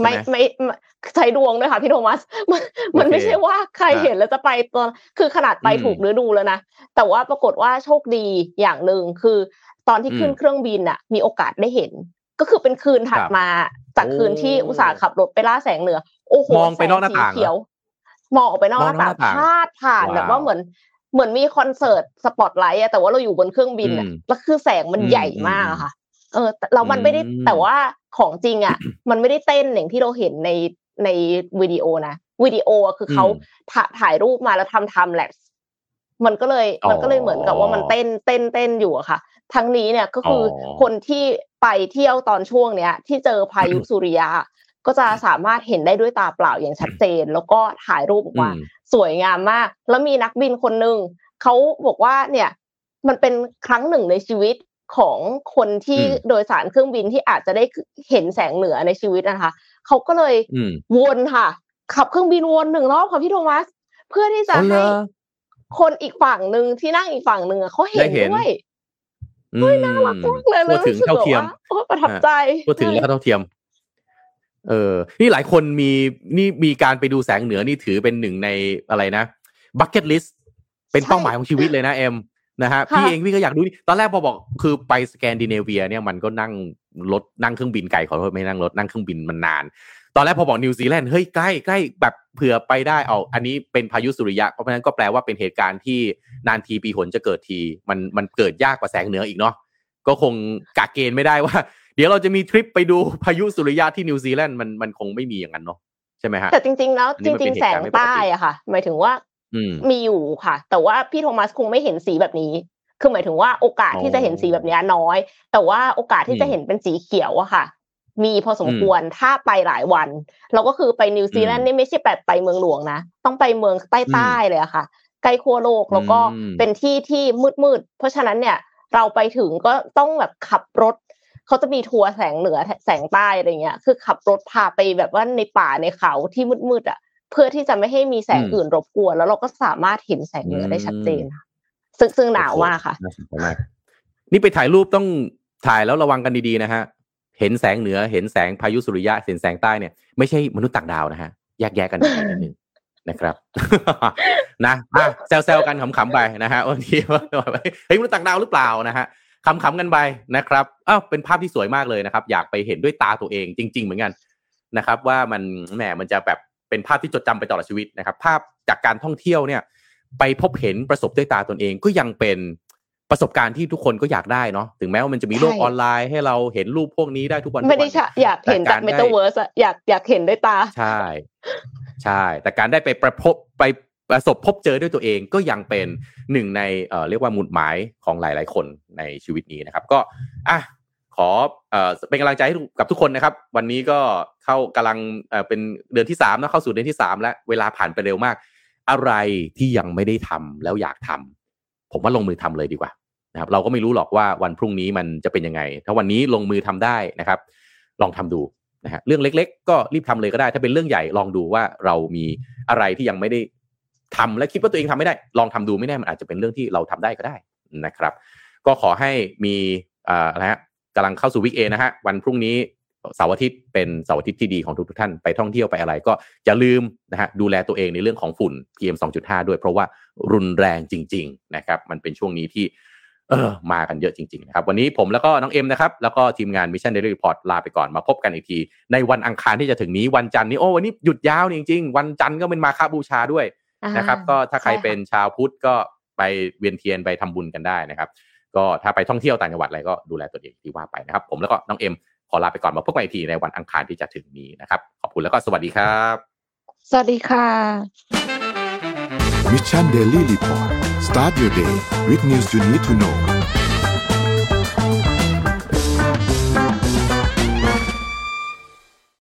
ไม่ใช่ไหมไม่ไม่ใช้ดวงด้วยค่ะพี่โทมัสมันมันโอเคไม่ใช่ว่าใครอะเห็นแล้วจะไปตัวคือขนาดไปอืมถูกฤดูแล้วนะแต่ว่าปรากฏว่าโชคดีอย่างหนึ่งคือ ตอนที่ขึ้นอืมเครื่องบินอะมีโอกาสได้เห็น ก็คือเป็นคืนถัดครับมา จากโอ้คืนที่อุตส่าห์ขับรถไปล่าแสงเหนือ โอ้โหมองไปนอกหน้าต่างเหรอแสสีเขียวมองออกไปนอกหน้ามองนอกหต่างน้าต่างพาดผ่านว้าวแบบว่าเหมือนเหมือนมีคอนเสิร์ตสปอตไลท์อะแต่ว่าเราอยู่บนเครื่องบินอะอืมแล้วคือแสงมันอืมใหญ่มากอะค่ะ เออแต่เรามันไม่ได้อืมแต่ว่าของจริงอะมันไม่ได้เต้นอย่างที่เราเห็นในในวิดีโอนะวิดีโออะคือเขาอืมถ่าถ่ายรูปมาแล้วทำไทม์แลปส์ มันก็เลยอ๋อมันก็เลยเหมือนกับว่ามันเต้นเต้นเต้นอยู่อะค่ะ ทั้งนี้เนี่ยก็คือออคนที่ไปเที่ยวตอนช่วงเนี้ย ที่เจอพายุสุริยะก็จะสามารถเห็นได้ด้วยตาเปล่าอย่างชัดเจน แล้วก็ถ่ายรูปออกมาอืมสวยงามมาก แล้วมีนักบินคนหนึ่งเขาบอกว่าเนี่ยมันเป็นครั้งหนึ่งในชีวิตของคนที่อืมโดยสารเครื่องบินที่อาจจะได้เห็นแสงเหนือในชีวิตนะคะเขาก็เลยอืมวนค่ะ ขับเครื่องบินวนหนึ่งรอบค่ะพี่โทมัส เพื่อที่จะอ๋อเหรให้อ คนอีกฝั่งหนึ่งที่นั่งอีกฝั่งหนึ่งอะเขาเห็นได้เห็นด้วยเฮ้ยน่ารักมากเลยเลยถึงรู้สึกเท่าเทียมแบบว่าโอ้ประทับใจพูดถึงแล้วก็เท่าเทียม เออ นี่หลายคนมีนี่มีการไปดูแสงเหนือนี่ถือเป็นหนึ่งในอะไรนะ bucket list เป็นเป้าหมายของชีวิตเลยนะเอ็มนะฮะค่ะพี่เองพี่ก็อยากดูนี่ตอนแรกพอบอกคือไปสแกนดิเนเวีย เนี่ยมันก็นั่งรถนั่งเครื่องบินไกลขอโทษไม่นั่งรถนั่งเครื่องบินมันนาน ตอนแรกพอบอกนิวซีแลนด์เฮ้ยใกล้ใกล้แบบเผื่อไปได้เอาอันนี้เป็นพายุสุริยะเพราะฉะนั้นก็แปลว่าเป็นเหตุการณ์ที่นานทีปีหนจะเกิดทีมันมันเกิดยากกว่าแสงเหนืออีกเนาะก็คงกะเกณฑ์ไม่ได้ว่า เดี๋ยวเราจะมีทริปไปดูพายุสุริยะที่นิวซีแลนด์มันมันคงไม่มีอย่างนั้นเนาะใช่ไหมฮะแต่จริง ๆ แล้วอันนี้จมันเป็รินงเหๆตุแสการงณ์ไม่ปกติใต้อะค่ะ หมายถึงว่าอืมมีอยู่ค่ะ แต่ว่าพี่โทมัสคงไม่เห็นสีแบบนี้คือหมายถึงว่าโอกาสอ๋อที่จะเห็นสีแบบนี้น้อย แต่ว่าโอกาสที่อืมจะเห็นเป็นสีเขียวอะค่ะ มีพอสมควรถ้าไปหลายวัน เราก็คือไปนิวซีแลนอืด์มนี่ไม่ใช่แบบไปเมืองหลวงนะ ต้องไปเมืองใต้ๆเลยอะค่ะ ใกล้ขั้วโลกแล้วก็อืมเป็นที่ที่มืดๆ เพราะฉะนั้นเนี่ยเราไปถึงก็ต้องแบบขับรถเขาจะมีทัวร์แสงเหนือแสงใต้อะไรเงี้ย คือขับรถพาไปแบบว่าในป่าในเขาที่มืดๆอะ เพื่อที่จะไม่ให้มีแสงอืมอื่นรบกวน แล้วเราก็สามารถเห็นแสงเหนือได้ชัดเจนค่ะซึ่งซึ่งหนาวมากค่ะน่าสนใจมากนี่ไปถ่ายรูปต้องถ่ายแล้วระวังกันดีๆนะฮะ เห็นแสงเหนือเห็นแสงพายุสุริยะเห็นแสงใต้เนี่ยไม่ใช่มนุษย์ต่างดาวนะฮะแยกแยะกันนิดนึงนะครับนะแซวๆกันขำๆไปนะฮะวันนี้เฮ้ยมนุษย์ต่างดาวหรือเปล่านะฮะขำๆกันไปนะครับอ้าวเป็นภาพที่สวยมากเลยนะครับ อยากไปเห็นด้วยตาตัวเองจริง ๆ เหมือนกันนะครับ ว่ามันแหมมันจะแบบเป็นภาพที่จดจำไปตลอดชีวิตนะครับ ภาพจากการท่องเที่ยวเนี่ย ไปพบเห็นประสบด้วยตาตนเองก็ยังเป็น ประสบการณ์ที่ทุกคนก็อยากได้เนาะถึงแม้ว่ามันจะมีโลกออนไลน์ให้เราเห็นรูปพวกนี้ได้ทุกวันไม่ได้อยากเห็นจากเมตาเวิร์สอยากอยากเห็นด้วยตา ใช่ ใช่ แต่การได้ไปประพบไปประสบพบเจอด้วยตัวเองก็ยังเป็นหนึ่งในเอ่อเรียกว่าหมุดหมายของหลาย ๆ คนในชีวิตนี้นะครับ ก็อะขอเอ่อเป็นกำลังใจให้กับทุกคนนะครับ วันนี้ก็เข้ากำลังเอ่อเป็นเดือนที่สามนะเข้าสู่เดือนที่สามแล้วเวลาผ่านไปเร็วมาก อะไรที่ยังไม่ได้ทำแล้วอยากทำ ผมว่าลงมือทำเลยดีกว่านะครับ เราก็ไม่รู้หรอกว่าวันพรุ่งนี้มันจะเป็นยังไง ถ้าวันนี้ลงมือทำได้นะครับ ลองทำดูนะฮะเรื่องเล็ก ๆ ก็รีบทำเลยก็ได้ ถ้าเป็นเรื่องใหญ่ลองดูว่าเรามีอะไรที่ยังไม่ได้ทำและคิดว่าตัวเองทำไม่ได้ ลองทำดูไม่แน่มันอาจจะเป็นเรื่องที่เราทำได้ก็ได้นะครับ ก็ขอให้มีอะไรฮะกำลังเข้าสู่วิกเอนะฮะวันพรุ่งนี้ เสาร์อาทิตย์เป็นเสาร์อาทิตย์ที่ดีของทุกท่านไปท่องเที่ยวไปอะไรก็อย่าลืมนะฮะดูแลตัวเองในเรื่องของฝุ่น PM 2.5 ด้วยเพราะว่ารุนแรงจริง ๆ นะครับ มันเป็นช่วงนี้ที่เออมากันเยอะจริง ๆ นะครับ วันนี้ผมแล้วก็น้องเอ็มนะครับ แล้วก็ทีมงาน Mission Daily Report ลาไปก่อนมาพบกันอีกที ในวันอังคารที่จะถึงนี้วันจันทร์นี้โอ้วันนี้หยุดยาวจริง ๆ วันจันทร์ก็เป็นมาคาบูชาด้วยนะครับ ก็ถ้าใครเป็นชาวพุทธก็ไปเวียนเทียนไปทำบุญกันได้นะครับ ก็ถ้าไปท่องเที่ยวต่างจังหวัดอะไรก็ดูแลตัวเองที่ว่าไปนะครับ ผมแล้วก็น้องเอ็ม ขอลาไปก่อนมาพบกันอีกทีในวันอังคารที่จะถึงนี้นะครับ ขอบคุณแล้วก็สวัสดีครับ สวัสดีค่ะ Mission Daily Report start your day with news you need to know